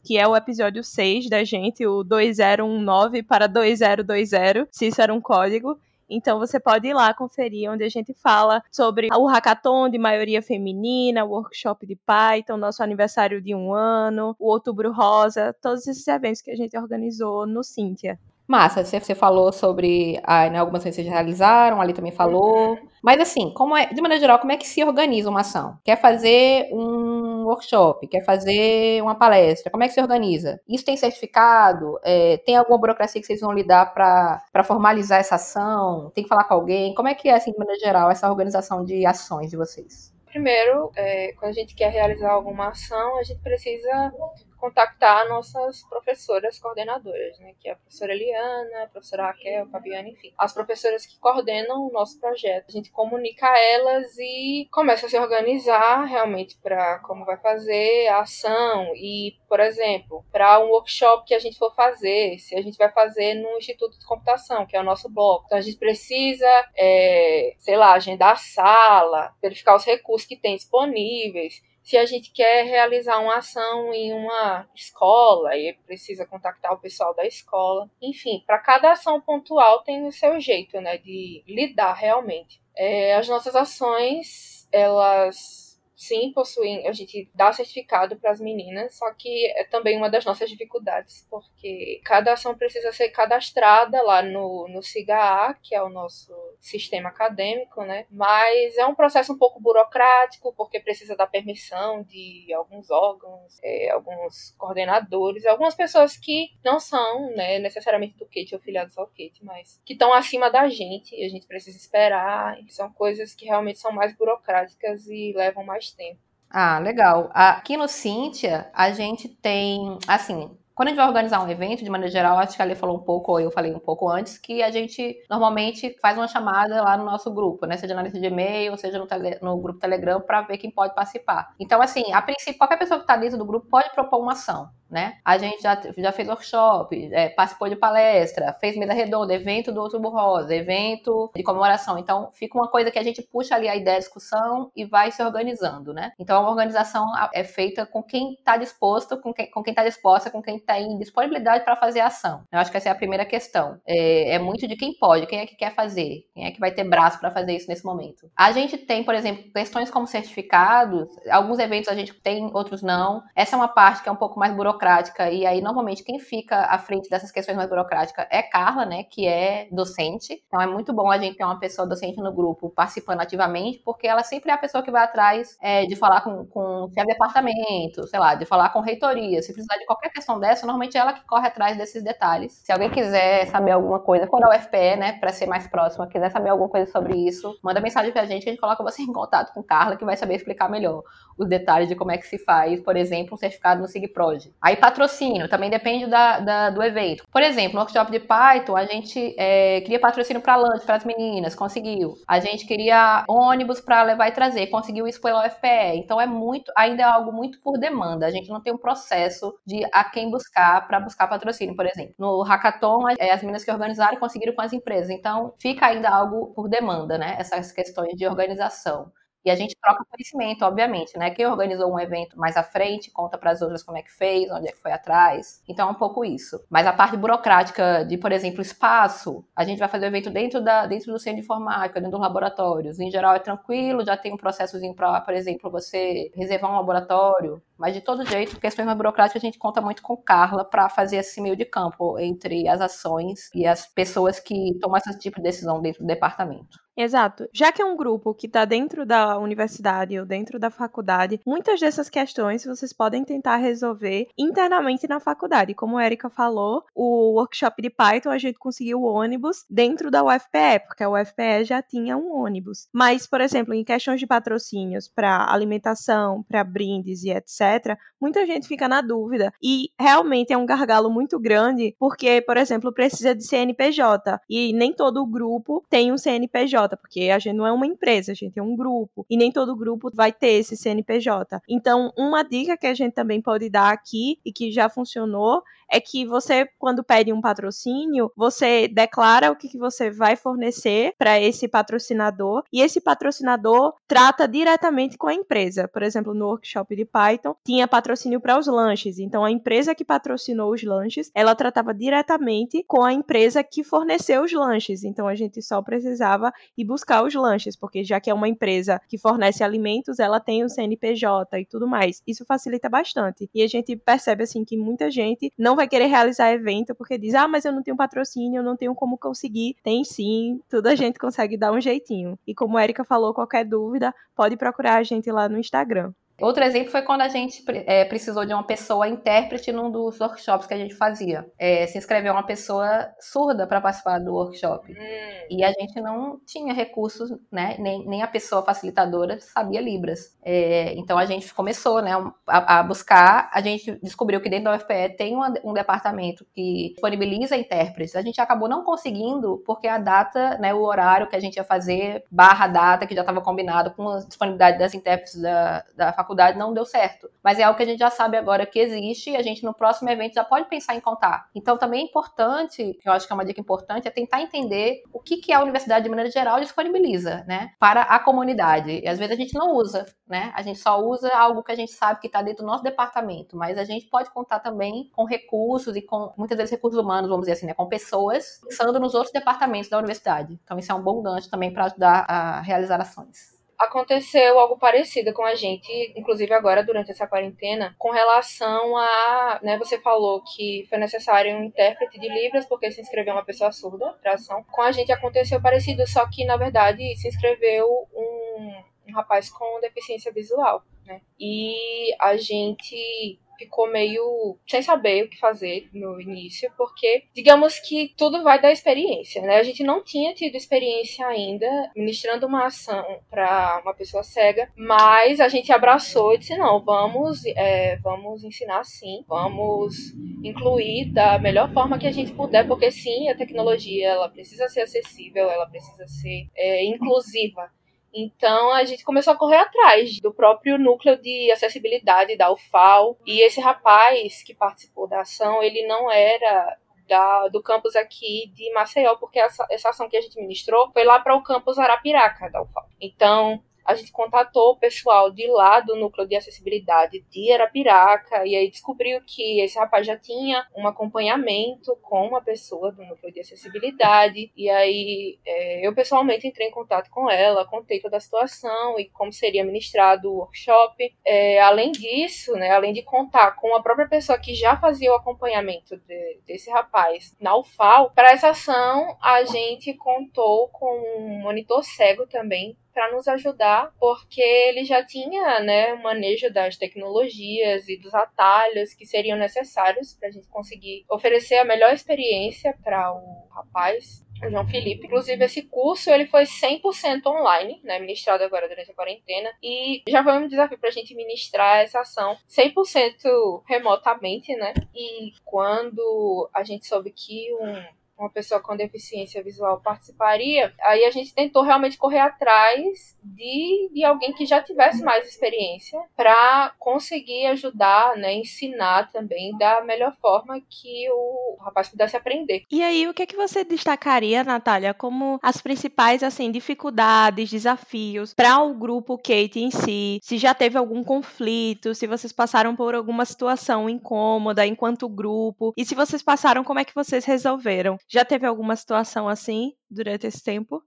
que é o episódio 6 da gente, o 2019 para 2020, se isso era um código. Então você pode ir lá conferir onde a gente fala sobre o hackathon de maioria feminina, o workshop de Python, nosso aniversário de um ano, o Outubro Rosa, todos esses eventos que a gente organizou no Cíntia. Massa, você falou sobre ah, né, algumas coisas que vocês realizaram, ali também falou. Uhum. Mas assim, como é, de maneira geral, como é que se organiza uma ação? Quer fazer um workshop, quer fazer uma palestra, como é que se organiza? Isso tem certificado? É, tem alguma burocracia que vocês vão lidar para formalizar essa ação? Tem que falar com alguém? Como é que é, assim, de maneira geral, essa organização de ações de vocês? Primeiro, é, quando a gente quer realizar alguma ação, a gente precisa contactar nossas professoras coordenadoras, né, que é a professora Eliana, a professora Raquel, Fabiana, enfim, as professoras que coordenam o nosso projeto. A gente comunica a elas e começa a se organizar realmente para como vai fazer a ação. E, por exemplo, para um workshop que a gente for fazer, se a gente vai fazer no Instituto de Computação, que é o nosso bloco, então a gente precisa, é, sei lá, agendar a sala, verificar os recursos que tem disponíveis, se a gente quer realizar uma ação em uma escola e precisa contactar o pessoal da escola. Enfim, para cada ação pontual tem o seu jeito né, de lidar realmente. É, as nossas ações, elas sim possuem, a gente dá certificado para as meninas, só que é também uma das nossas dificuldades, porque cada ação precisa ser cadastrada lá no, no SIGA, que é o nosso sistema acadêmico, né? Mas é um processo um pouco burocrático, porque precisa da permissão de alguns órgãos, é, alguns coordenadores, algumas pessoas que não são né, necessariamente do Kate ou filiados ao Kate, mas que estão acima da gente e a gente precisa esperar. São coisas que realmente são mais burocráticas e levam mais tempo. Ah, legal. Aqui no Cíntia, a gente tem, assim, quando a gente vai organizar um evento, de maneira geral, acho que a Lê falou um pouco, ou eu falei um pouco antes, que a gente normalmente faz uma chamada lá no nosso grupo, né? Seja na lista de e-mail, seja no, tele, no grupo Telegram, para ver quem pode participar. Então, assim, a princípio, qualquer pessoa que está dentro do grupo pode propor uma ação né? A gente já, já fez workshop, é, participou de palestra, fez mesa redonda, evento do Outubro Rosa, evento de comemoração. Então, fica uma coisa que a gente puxa ali a ideia, a discussão e vai se organizando, né? Então, a organização é feita com quem está disposto, com quem com quem está disposta, com quem tem disponibilidade para fazer a ação. Eu acho que essa é a primeira questão. É, é muito de quem pode, quem é que quer fazer, quem é que vai ter braço para fazer isso nesse momento. A gente tem, por exemplo, questões como certificados, alguns eventos a gente tem, outros não. Essa é uma parte que é um pouco mais burocrática burocrática, e aí normalmente quem fica à frente dessas questões mais burocráticas é Carla, né, que é docente. Então é muito bom a gente ter uma pessoa docente no grupo participando ativamente, porque ela sempre é a pessoa que vai atrás é, de falar com, com chefe de departamento, sei lá, de falar com reitoria. Se precisar de qualquer questão dessa, normalmente é ela que corre atrás desses detalhes. Se alguém quiser saber alguma coisa, for a UFPE, né, para ser mais próxima, quiser saber alguma coisa sobre isso, manda mensagem pra gente que a gente coloca você em contato com Carla, que vai saber explicar melhor os detalhes de como é que se faz, por exemplo, um certificado no SIGPROD. Aí patrocínio, também depende da, da, do evento. Por exemplo, no workshop de Python, a gente é, queria patrocínio para lunch, para as meninas, conseguiu. A gente queria ônibus para levar e trazer, conseguiu isso pela UFPE. Então é muito, ainda é algo muito por demanda. A gente não tem um processo de a quem buscar para buscar patrocínio, por exemplo. No hackathon, é, as meninas que organizaram conseguiram com as empresas. Então fica ainda algo por demanda, né? Essas questões de organização. E a gente troca conhecimento, obviamente, né? Quem organizou um evento mais à frente conta para as outras como é que fez, onde é que foi atrás. Então é um pouco isso. Mas a parte burocrática de, por exemplo, espaço, a gente vai fazer o evento dentro, da, dentro do centro de informática, dentro dos laboratórios. Em geral é tranquilo, já tem um processozinho para, por exemplo, você reservar um laboratório. Mas de todo jeito, questões mais burocráticas a gente conta muito com Carla para fazer esse meio de campo entre as ações e as pessoas que tomam esse tipo de decisão dentro do departamento. Exato. Já que é um grupo que está dentro da universidade ou dentro da faculdade, muitas dessas questões vocês podem tentar resolver internamente na faculdade. Como a Erika falou, o workshop de Python a gente conseguiu o ônibus dentro da UFPE, porque a UFPE já tinha um ônibus. Mas, por exemplo, em questões de patrocínios para alimentação, para brindes e etc., muita gente fica na dúvida. E realmente é um gargalo muito grande, porque, por exemplo, precisa de CNPJ. E nem todo grupo tem um CNPJ Porque a gente não é uma empresa, a gente é um grupo, e nem todo grupo vai ter esse CNPJ. Então, uma dica que a gente também pode dar aqui, e que já funcionou, é que você, quando pede um patrocínio, você declara o que, que você vai fornecer para esse patrocinador e esse patrocinador trata diretamente com a empresa. Por exemplo, no workshop de Python, tinha patrocínio para os lanches. Então, a empresa que patrocinou os lanches, ela tratava diretamente com a empresa que forneceu os lanches. Então, a gente só precisava ir buscar os lanches, porque já que é uma empresa que fornece alimentos, ela tem o CNPJ e tudo mais. Isso facilita bastante. E a gente percebe assim que muita gente não vai querer realizar evento porque diz: ah, mas eu não tenho patrocínio, eu não tenho como conseguir. Tem sim, toda a gente consegue dar um jeitinho. E como a Erika falou, qualquer dúvida, pode procurar a gente lá no Instagram. Outro exemplo foi quando a gente é, precisou de uma pessoa intérprete num dos workshops que a gente fazia. É, se inscreveu uma pessoa surda para participar do workshop. Hum. E a gente não tinha recursos, né? Nem, nem a pessoa facilitadora sabia Libras. É, então a gente começou né, a, a, buscar. A gente descobriu que dentro da UFPE tem uma, um departamento que disponibiliza intérpretes. A gente acabou não conseguindo, porque a data, né, o horário que a gente ia fazer, barra data, que já estava combinado com a disponibilidade das intérpretes da, da faculdade faculdade não deu certo. Mas é algo que a gente já sabe agora que existe e a gente no próximo evento já pode pensar em contar. Então também é importante, que eu acho que é uma dica importante, é tentar entender o que, que a universidade de maneira geral disponibiliza, né, para a comunidade. E às vezes a gente não usa, né? A gente só usa algo que a gente sabe que está dentro do nosso departamento, mas a gente pode contar também com recursos e com muitas vezes recursos humanos, vamos dizer assim, né, com pessoas pensando nos outros departamentos da universidade. Então isso é um bom gancho também para ajudar a realizar ações aconteceu algo parecido com a gente, inclusive agora durante essa quarentena, com relação a, né, você falou que foi necessário um intérprete de Libras porque se inscreveu uma pessoa surda para ação. Com a gente aconteceu parecido, só que na verdade se inscreveu um, um rapaz com deficiência visual, né? E a gente ficou meio sem saber o que fazer no início, porque digamos que tudo vai da experiência, né? A gente não tinha tido experiência ainda ministrando uma ação para uma pessoa cega, mas a gente abraçou e disse não, vamos, é, vamos ensinar sim, vamos incluir da melhor forma que a gente puder, porque sim, a tecnologia ela precisa ser acessível, ela precisa ser é, inclusiva. Então a gente começou a correr atrás do próprio núcleo de acessibilidade da UFAL. E esse rapaz que participou da ação, ele não era da, do campus aqui de Maceió, porque essa, essa ação que a gente ministrou foi lá para o campus Arapiraca da UFAL. Então, a gente contatou o pessoal de lá do núcleo de acessibilidade de Arapiraca e aí descobriu que esse rapaz já tinha um acompanhamento com uma pessoa do núcleo de acessibilidade e aí é, eu pessoalmente entrei em contato com ela, contei toda a situação e como seria ministrado o workshop. É, além disso, né, além de contar com a própria pessoa que já fazia o acompanhamento de, desse rapaz na UFAL, para essa ação a gente contou com um monitor cego também para nos ajudar, porque ele já tinha né, o manejo das tecnologias e dos atalhos que seriam necessários para a gente conseguir oferecer a melhor experiência para o rapaz o João Felipe. Inclusive, esse curso ele foi 100% online, né, ministrado agora durante a quarentena. E já foi um desafio para a gente ministrar essa ação 100% remotamente, né? E quando a gente soube que um uma pessoa com deficiência visual participaria, aí a gente tentou realmente correr atrás de, de alguém que já tivesse mais experiência para conseguir ajudar, né, ensinar também da melhor forma que o rapaz pudesse aprender. E aí, o que é que você destacaria, Natália, como as principais assim dificuldades, desafios para o grupo Kate em si? Se já teve algum conflito, se vocês passaram por alguma situação incômoda enquanto grupo, e se vocês passaram, como é que vocês resolveram? Já teve alguma situação assim durante esse tempo?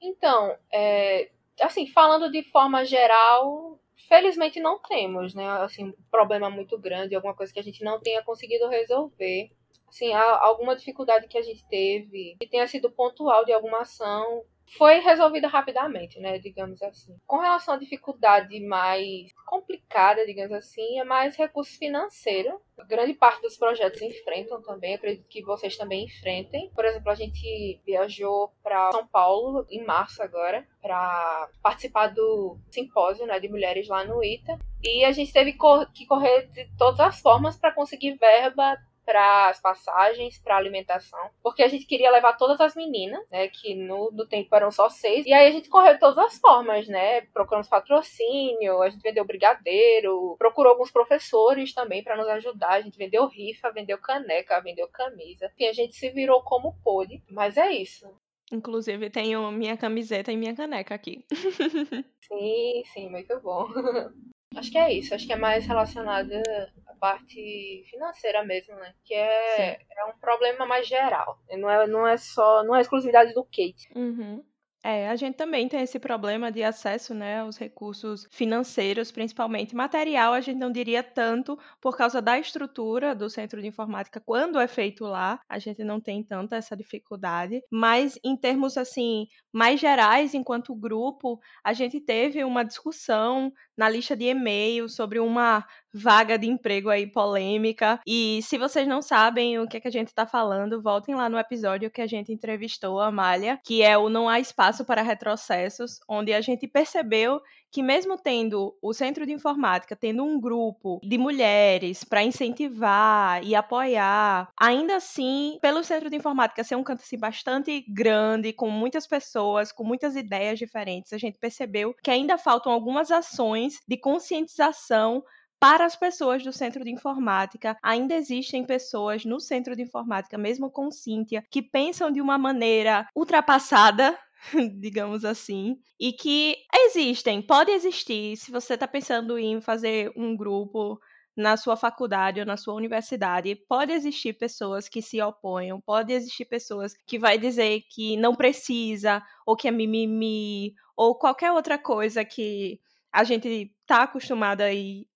Então, é, assim, falando de forma geral, felizmente não temos, né? Assim, um problema muito grande, alguma coisa que a gente não tenha conseguido resolver. Assim, alguma dificuldade que a gente teve, que tenha sido pontual de alguma ação, foi resolvida rapidamente, né, digamos assim. Com relação à dificuldade mais complicada, digamos assim, é mais recurso financeiro. Grande parte dos projetos enfrentam também, acredito que vocês também enfrentem. Por exemplo, a gente viajou para São Paulo em março agora para participar do simpósio né, de mulheres lá no ITA. E a gente teve que correr de todas as formas para conseguir verba para as passagens, para alimentação, porque a gente queria levar todas as meninas, né, que no, no tempo eram só seis, e aí a gente correu de todas as formas, né, procuramos patrocínio, a gente vendeu brigadeiro, procurou alguns professores também para nos ajudar, a gente vendeu rifa, vendeu caneca, vendeu camisa, enfim, a gente se virou como pôde, mas é isso. Inclusive, tenho minha camiseta e minha caneca aqui. <laughs> sim, sim, muito bom. <laughs> Acho que é isso, acho que é mais relacionada à parte financeira mesmo, né? Que é, é um problema mais geral. Não é, não é só, não é exclusividade do Kate. Uhum. É, a gente também tem esse problema de acesso, né, aos recursos financeiros, principalmente material, a gente não diria tanto por causa da estrutura do centro de informática quando é feito lá, a gente não tem tanta essa dificuldade, mas em termos assim mais gerais, enquanto grupo, a gente teve uma discussão na lista de e-mail sobre uma vaga de emprego aí polêmica. E se vocês não sabem o que, é que a gente está falando, voltem lá no episódio que a gente entrevistou a Amália, que é o Não Há Espaço para Retrocessos, onde a gente percebeu que mesmo tendo o Centro de Informática, tendo um grupo de mulheres para incentivar e apoiar, ainda assim, pelo Centro de Informática ser um canto assim, bastante grande, com muitas pessoas, com muitas ideias diferentes, a gente percebeu que ainda faltam algumas ações de conscientização para as pessoas do centro de informática. Ainda existem pessoas no centro de informática, mesmo com Cíntia, que pensam de uma maneira ultrapassada <laughs> digamos assim, e que existem, pode existir, se você está pensando em fazer um grupo na sua faculdade ou na sua universidade, pode existir pessoas que se oponham, pode existir pessoas que vai dizer que não precisa, ou que é mimimi, ou qualquer outra coisa que a gente tá acostumada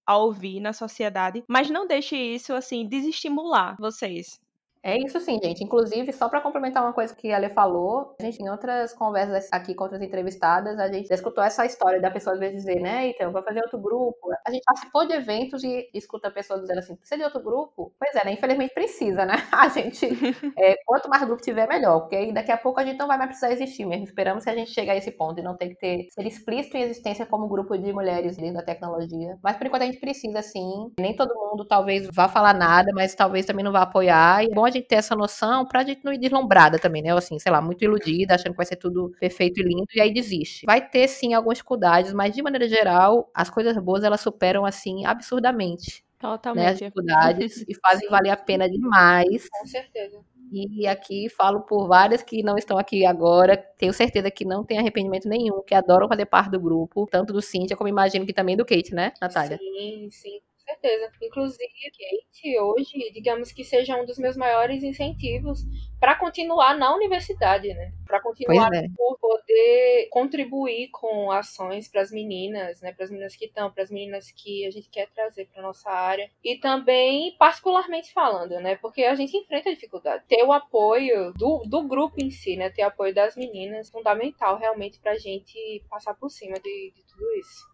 a ouvir na sociedade, mas não deixe isso assim desestimular vocês. É isso sim, gente. Inclusive, só para complementar uma coisa que a Ale falou, a gente em outras conversas aqui com outras entrevistadas, a gente escutou essa história da pessoa às vezes dizer, né, então, vai fazer outro grupo. A gente participou de eventos e escuta a pessoa dizendo assim, precisa de outro grupo? Pois é, né? Infelizmente precisa, né? <laughs> A gente, <laughs> é, quanto mais grupo tiver, melhor, porque aí daqui a pouco a gente não vai mais precisar existir mesmo. Esperamos que a gente chegue a esse ponto e não ter que ter, ser explícito em existência como grupo de mulheres dentro da tecnologia. Mas por enquanto a gente precisa, sim. Nem todo mundo talvez vá falar nada, mas talvez também não vá apoiar. E é bom a gente ter essa noção pra gente não ir deslumbrada também, né? Ou assim, sei lá, muito iludida, achando que vai ser tudo perfeito e lindo, e aí desiste. Vai ter, sim, algumas dificuldades, mas de maneira geral, as coisas boas, elas superam, assim, absurdamente. Totalmente. Né, as dificuldades <laughs> e fazem valer a pena demais. Com certeza. E aqui falo por várias que não estão aqui agora, tenho certeza que não tem arrependimento nenhum, que adoram fazer parte do grupo, tanto do Cíntia como imagino que também do Kate, né, Natália? Sim, sim certeza. Inclusive, Kate, hoje, digamos que seja um dos meus maiores incentivos para continuar na universidade, né? Para continuar é. por poder contribuir com ações para as meninas, né? Para as meninas que estão, para as meninas que a gente quer trazer para nossa área e também particularmente falando, né? Porque a gente enfrenta dificuldade. Ter o apoio do, do grupo em si, né? Ter apoio das meninas, fundamental realmente para a gente passar por cima de, de tudo isso.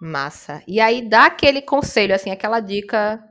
Massa. E aí dá aquele conselho, assim, aquela dica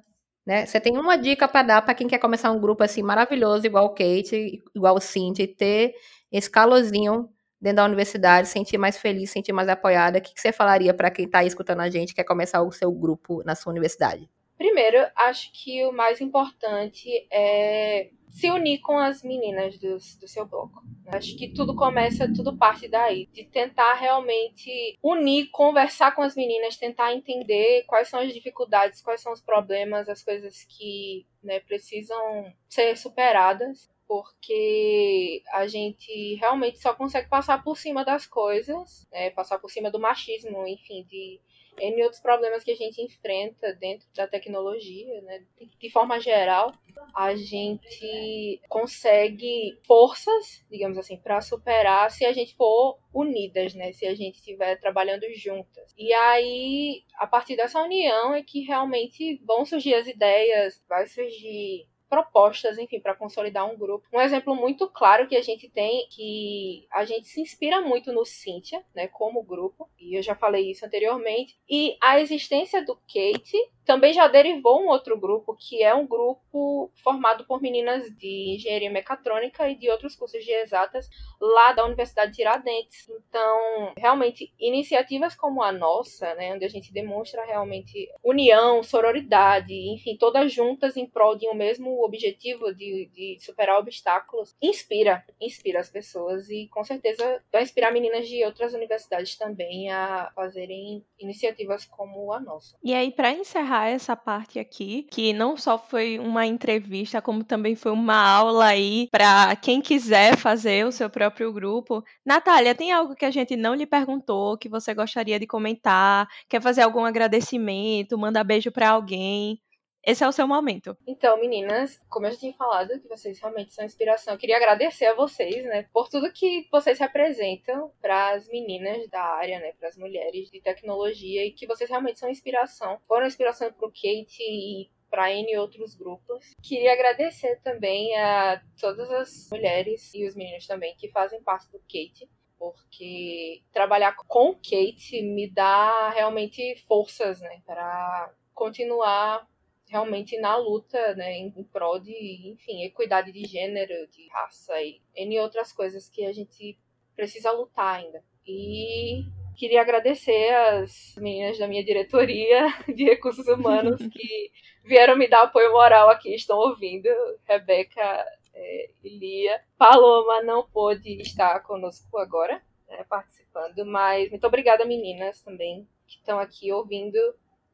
Né? Você tem uma dica para dar para quem quer começar um grupo assim maravilhoso, igual o Kate, igual o Cindy, e ter esse calorzinho dentro da universidade, sentir mais feliz, sentir mais apoiada. O que, que você falaria para quem está escutando a gente quer começar o seu grupo na sua universidade? Primeiro, acho que o mais importante é se unir com as meninas do, do seu bloco. Acho que tudo começa, tudo parte daí. De tentar realmente unir, conversar com as meninas, tentar entender quais são as dificuldades, quais são os problemas, as coisas que né, precisam ser superadas. Porque a gente realmente só consegue passar por cima das coisas, né, passar por cima do machismo, enfim, de N outros problemas que a gente enfrenta dentro da tecnologia, né? De forma geral, a gente consegue forças, digamos assim, para superar se a gente for unidas, né? Se a gente estiver trabalhando juntas. E aí, a partir dessa união é que realmente vão surgir as ideias, vai surgir propostas, enfim, para consolidar um grupo. Um exemplo muito claro que a gente tem, que a gente se inspira muito no Cynthia, né, como grupo, e eu já falei isso anteriormente, e a existência do Kate também já derivou um outro grupo, que é um grupo formado por meninas de engenharia mecatrônica e de outros cursos de exatas lá da Universidade de Tiradentes. Então, realmente, iniciativas como a nossa, né, onde a gente demonstra realmente união, sororidade, enfim, todas juntas em prol de um mesmo objetivo de, de superar obstáculos, inspira, inspira as pessoas e com certeza vai inspirar meninas de outras universidades também a fazerem iniciativas como a nossa. E aí, para encerrar encerrar essa parte aqui, que não só foi uma entrevista, como também foi uma aula aí para quem quiser fazer o seu próprio grupo. Natália, tem algo que a gente não lhe perguntou, que você gostaria de comentar? Quer fazer algum agradecimento, mandar beijo para alguém? Esse é o seu momento. Então, meninas, como eu já tinha falado, que vocês realmente são inspiração, eu queria agradecer a vocês, né, por tudo que vocês representam para as meninas da área, né, para as mulheres de tecnologia e que vocês realmente são inspiração. Foram inspiração para o Kate e para N outros grupos. Queria agradecer também a todas as mulheres e os meninos também que fazem parte do Kate, porque trabalhar com Kate me dá realmente forças, né, para continuar realmente na luta, né, em, prol de, enfim, equidade de gênero, de raça e N outras coisas que a gente precisa lutar ainda. E queria agradecer as meninas da minha diretoria de recursos humanos <laughs> que vieram me dar apoio moral aqui, estão ouvindo. Rebeca é, e Lia. Paloma não pôde estar conosco agora, né, participando, mas muito obrigada, meninas, também, que estão aqui ouvindo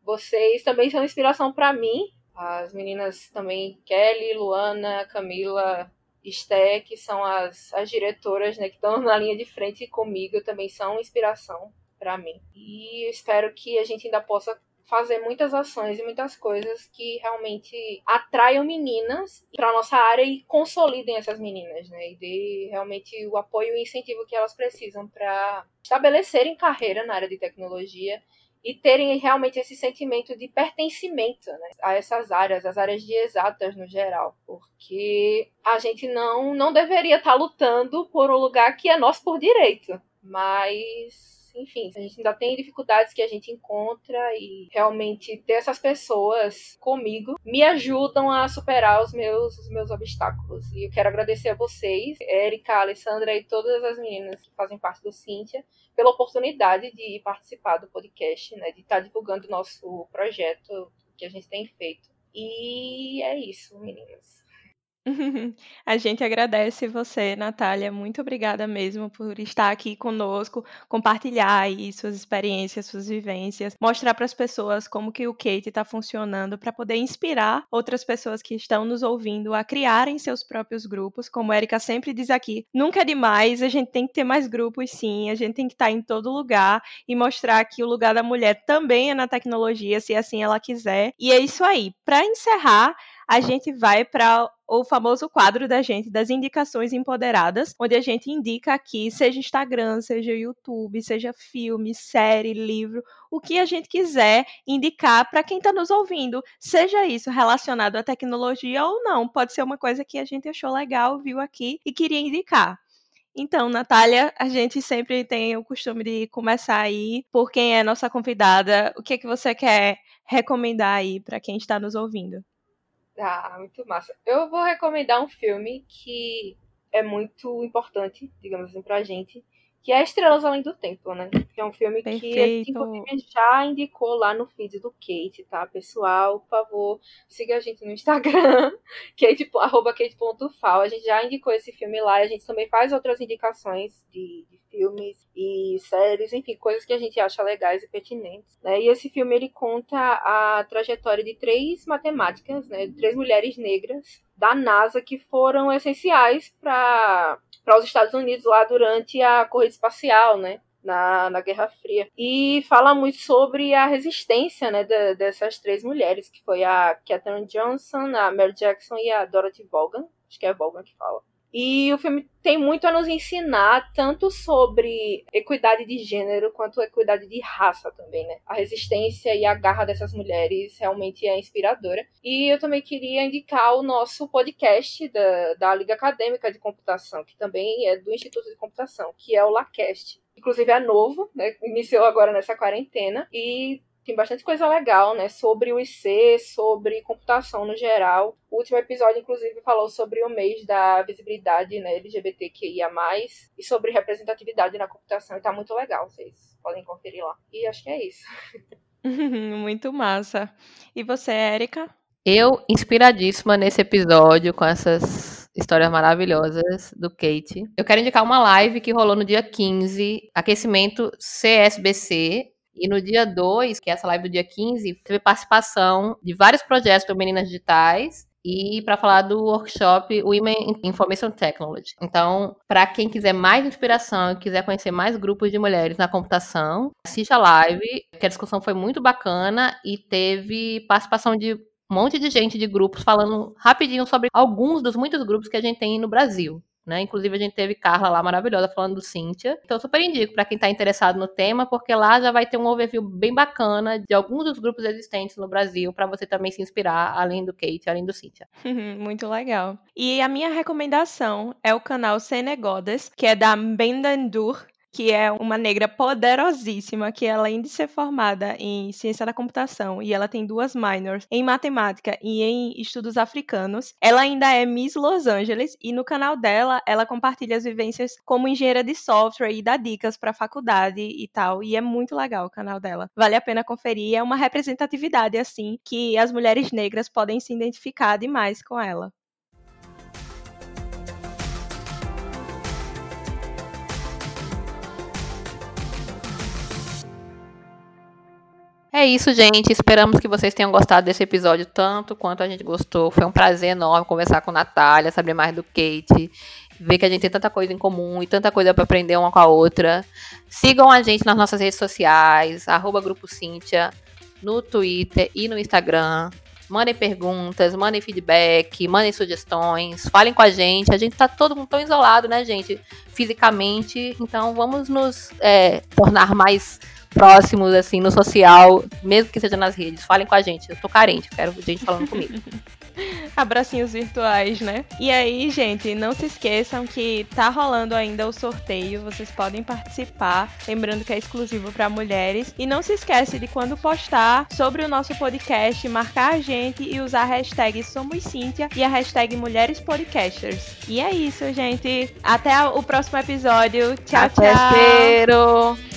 vocês também são inspiração para mim. As meninas também, Kelly, Luana, Camila, Esté, que são as, as diretoras né, que estão na linha de frente comigo, também são inspiração para mim. E espero que a gente ainda possa fazer muitas ações e muitas coisas que realmente atraiam meninas para nossa área e consolidem essas meninas, né? E dê realmente o apoio e incentivo que elas precisam para estabelecerem carreira na área de tecnologia e terem realmente esse sentimento de pertencimento né, a essas áreas, as áreas de exatas no geral, porque a gente não, não deveria estar lutando por um lugar que é nosso por direito, mas enfim, a gente ainda tem dificuldades que a gente encontra e realmente ter essas pessoas comigo me ajudam a superar os meus, os meus obstáculos. E eu quero agradecer a vocês, Erika, Alessandra e todas as meninas que fazem parte do Cíntia, pela oportunidade de participar do podcast, né, de estar divulgando o nosso projeto que a gente tem feito. E é isso, meninas. <laughs> A gente agradece você, Natália. Muito obrigada mesmo por estar aqui conosco, compartilhar aí suas experiências, suas vivências, mostrar para as pessoas como que o Kate está funcionando para poder inspirar outras pessoas que estão nos ouvindo a criarem seus próprios grupos. Como a Erika sempre diz aqui, nunca é demais, a gente tem que ter mais grupos sim, a gente tem que estar em todo lugar e mostrar que o lugar da mulher também é na tecnologia, se assim ela quiser. E é isso aí. Para encerrar, a gente vai para o famoso quadro da gente das indicações empoderadas, onde a gente indica aqui, seja Instagram, seja YouTube, seja filme, série, livro, o que a gente quiser indicar para quem está nos ouvindo, seja isso relacionado à tecnologia ou não, pode ser uma coisa que a gente achou legal, viu aqui e queria indicar. Então, Natália, a gente sempre tem o costume de começar aí por quem é nossa convidada. O que é que você quer recomendar aí para quem está nos ouvindo? Ah, muito massa. Eu vou recomendar um filme que é muito importante, digamos assim, pra gente, que é Estrelas Além do Tempo, né? Que é um filme Perfeito. que, inclusive, já indicou lá no feed do Kate, tá? Pessoal, por favor, siga a gente no Instagram, <laughs> kate, arroba kate.fal. A gente já indicou esse filme lá e a gente também faz outras indicações de, de filmes e séries, enfim, coisas que a gente acha legais e pertinentes, né? E esse filme, ele conta a trajetória de três matemáticas, né? De três mulheres negras da NASA que foram essenciais para para os Estados Unidos lá durante a corrida espacial, né? Na, na Guerra Fria. E fala muito sobre a resistência né, de, dessas três mulheres, que foi a Katherine Johnson, a Mary Jackson e a Dorothy Vaughan. Acho que é Vaughan que fala. E o filme tem muito a nos ensinar, tanto sobre equidade de gênero quanto equidade de raça também, né? A resistência e a garra dessas mulheres realmente é inspiradora. E eu também queria indicar o nosso podcast da, da Liga Acadêmica de Computação, que também é do Instituto de Computação, que é o LACAST. Inclusive é novo, né? Iniciou agora nessa quarentena. E tem bastante coisa legal, né? Sobre o IC, sobre computação no geral. O último episódio, inclusive, falou sobre o mês da visibilidade né, LGBTQIA, e sobre representatividade na computação. E tá muito legal, vocês podem conferir lá. E acho que é isso. <laughs> muito massa. E você, Érica? Eu, inspiradíssima nesse episódio com essas histórias maravilhosas do Kate. Eu quero indicar uma live que rolou no dia 15, aquecimento CSBC, e no dia 2, que é essa live do dia 15, teve participação de vários projetos para meninas digitais e para falar do workshop Women in Information Technology. Então, para quem quiser mais inspiração e quiser conhecer mais grupos de mulheres na computação, assista a live, que a discussão foi muito bacana e teve participação de um monte de gente de grupos falando rapidinho sobre alguns dos muitos grupos que a gente tem no Brasil. Né? Inclusive, a gente teve Carla lá maravilhosa falando do Cíntia. Então, super indico para quem está interessado no tema, porque lá já vai ter um overview bem bacana de alguns dos grupos existentes no Brasil, para você também se inspirar, além do Kate, além do Cíntia. <laughs> Muito legal. E a minha recomendação é o canal Senegodas, que é da Bendandur, que é uma negra poderosíssima, que além de ser formada em ciência da computação e ela tem duas minors em matemática e em estudos africanos, ela ainda é Miss Los Angeles e no canal dela ela compartilha as vivências como engenheira de software e dá dicas para faculdade e tal, e é muito legal o canal dela. Vale a pena conferir, é uma representatividade assim que as mulheres negras podem se identificar demais com ela. É isso, gente. Esperamos que vocês tenham gostado desse episódio tanto quanto a gente gostou. Foi um prazer enorme conversar com a Natália, saber mais do Kate, ver que a gente tem tanta coisa em comum e tanta coisa para aprender uma com a outra. Sigam a gente nas nossas redes sociais, arroba Grupo Cíntia, no Twitter e no Instagram. Mandem perguntas, mandem feedback, mandem sugestões, falem com a gente. A gente tá todo mundo tão isolado, né, gente? Fisicamente. Então vamos nos é, tornar mais próximos, assim, no social, mesmo que seja nas redes. Falem com a gente. Eu tô carente, quero gente falando comigo. <laughs> Abracinhos virtuais, né? E aí, gente, não se esqueçam que tá rolando ainda o sorteio, vocês podem participar, lembrando que é exclusivo para mulheres. E não se esquece de quando postar sobre o nosso podcast, marcar a gente e usar a hashtag Somos Cíntia e a hashtag Mulheres Podcasters. E é isso, gente. Até o próximo episódio. Tchau, Até tchau.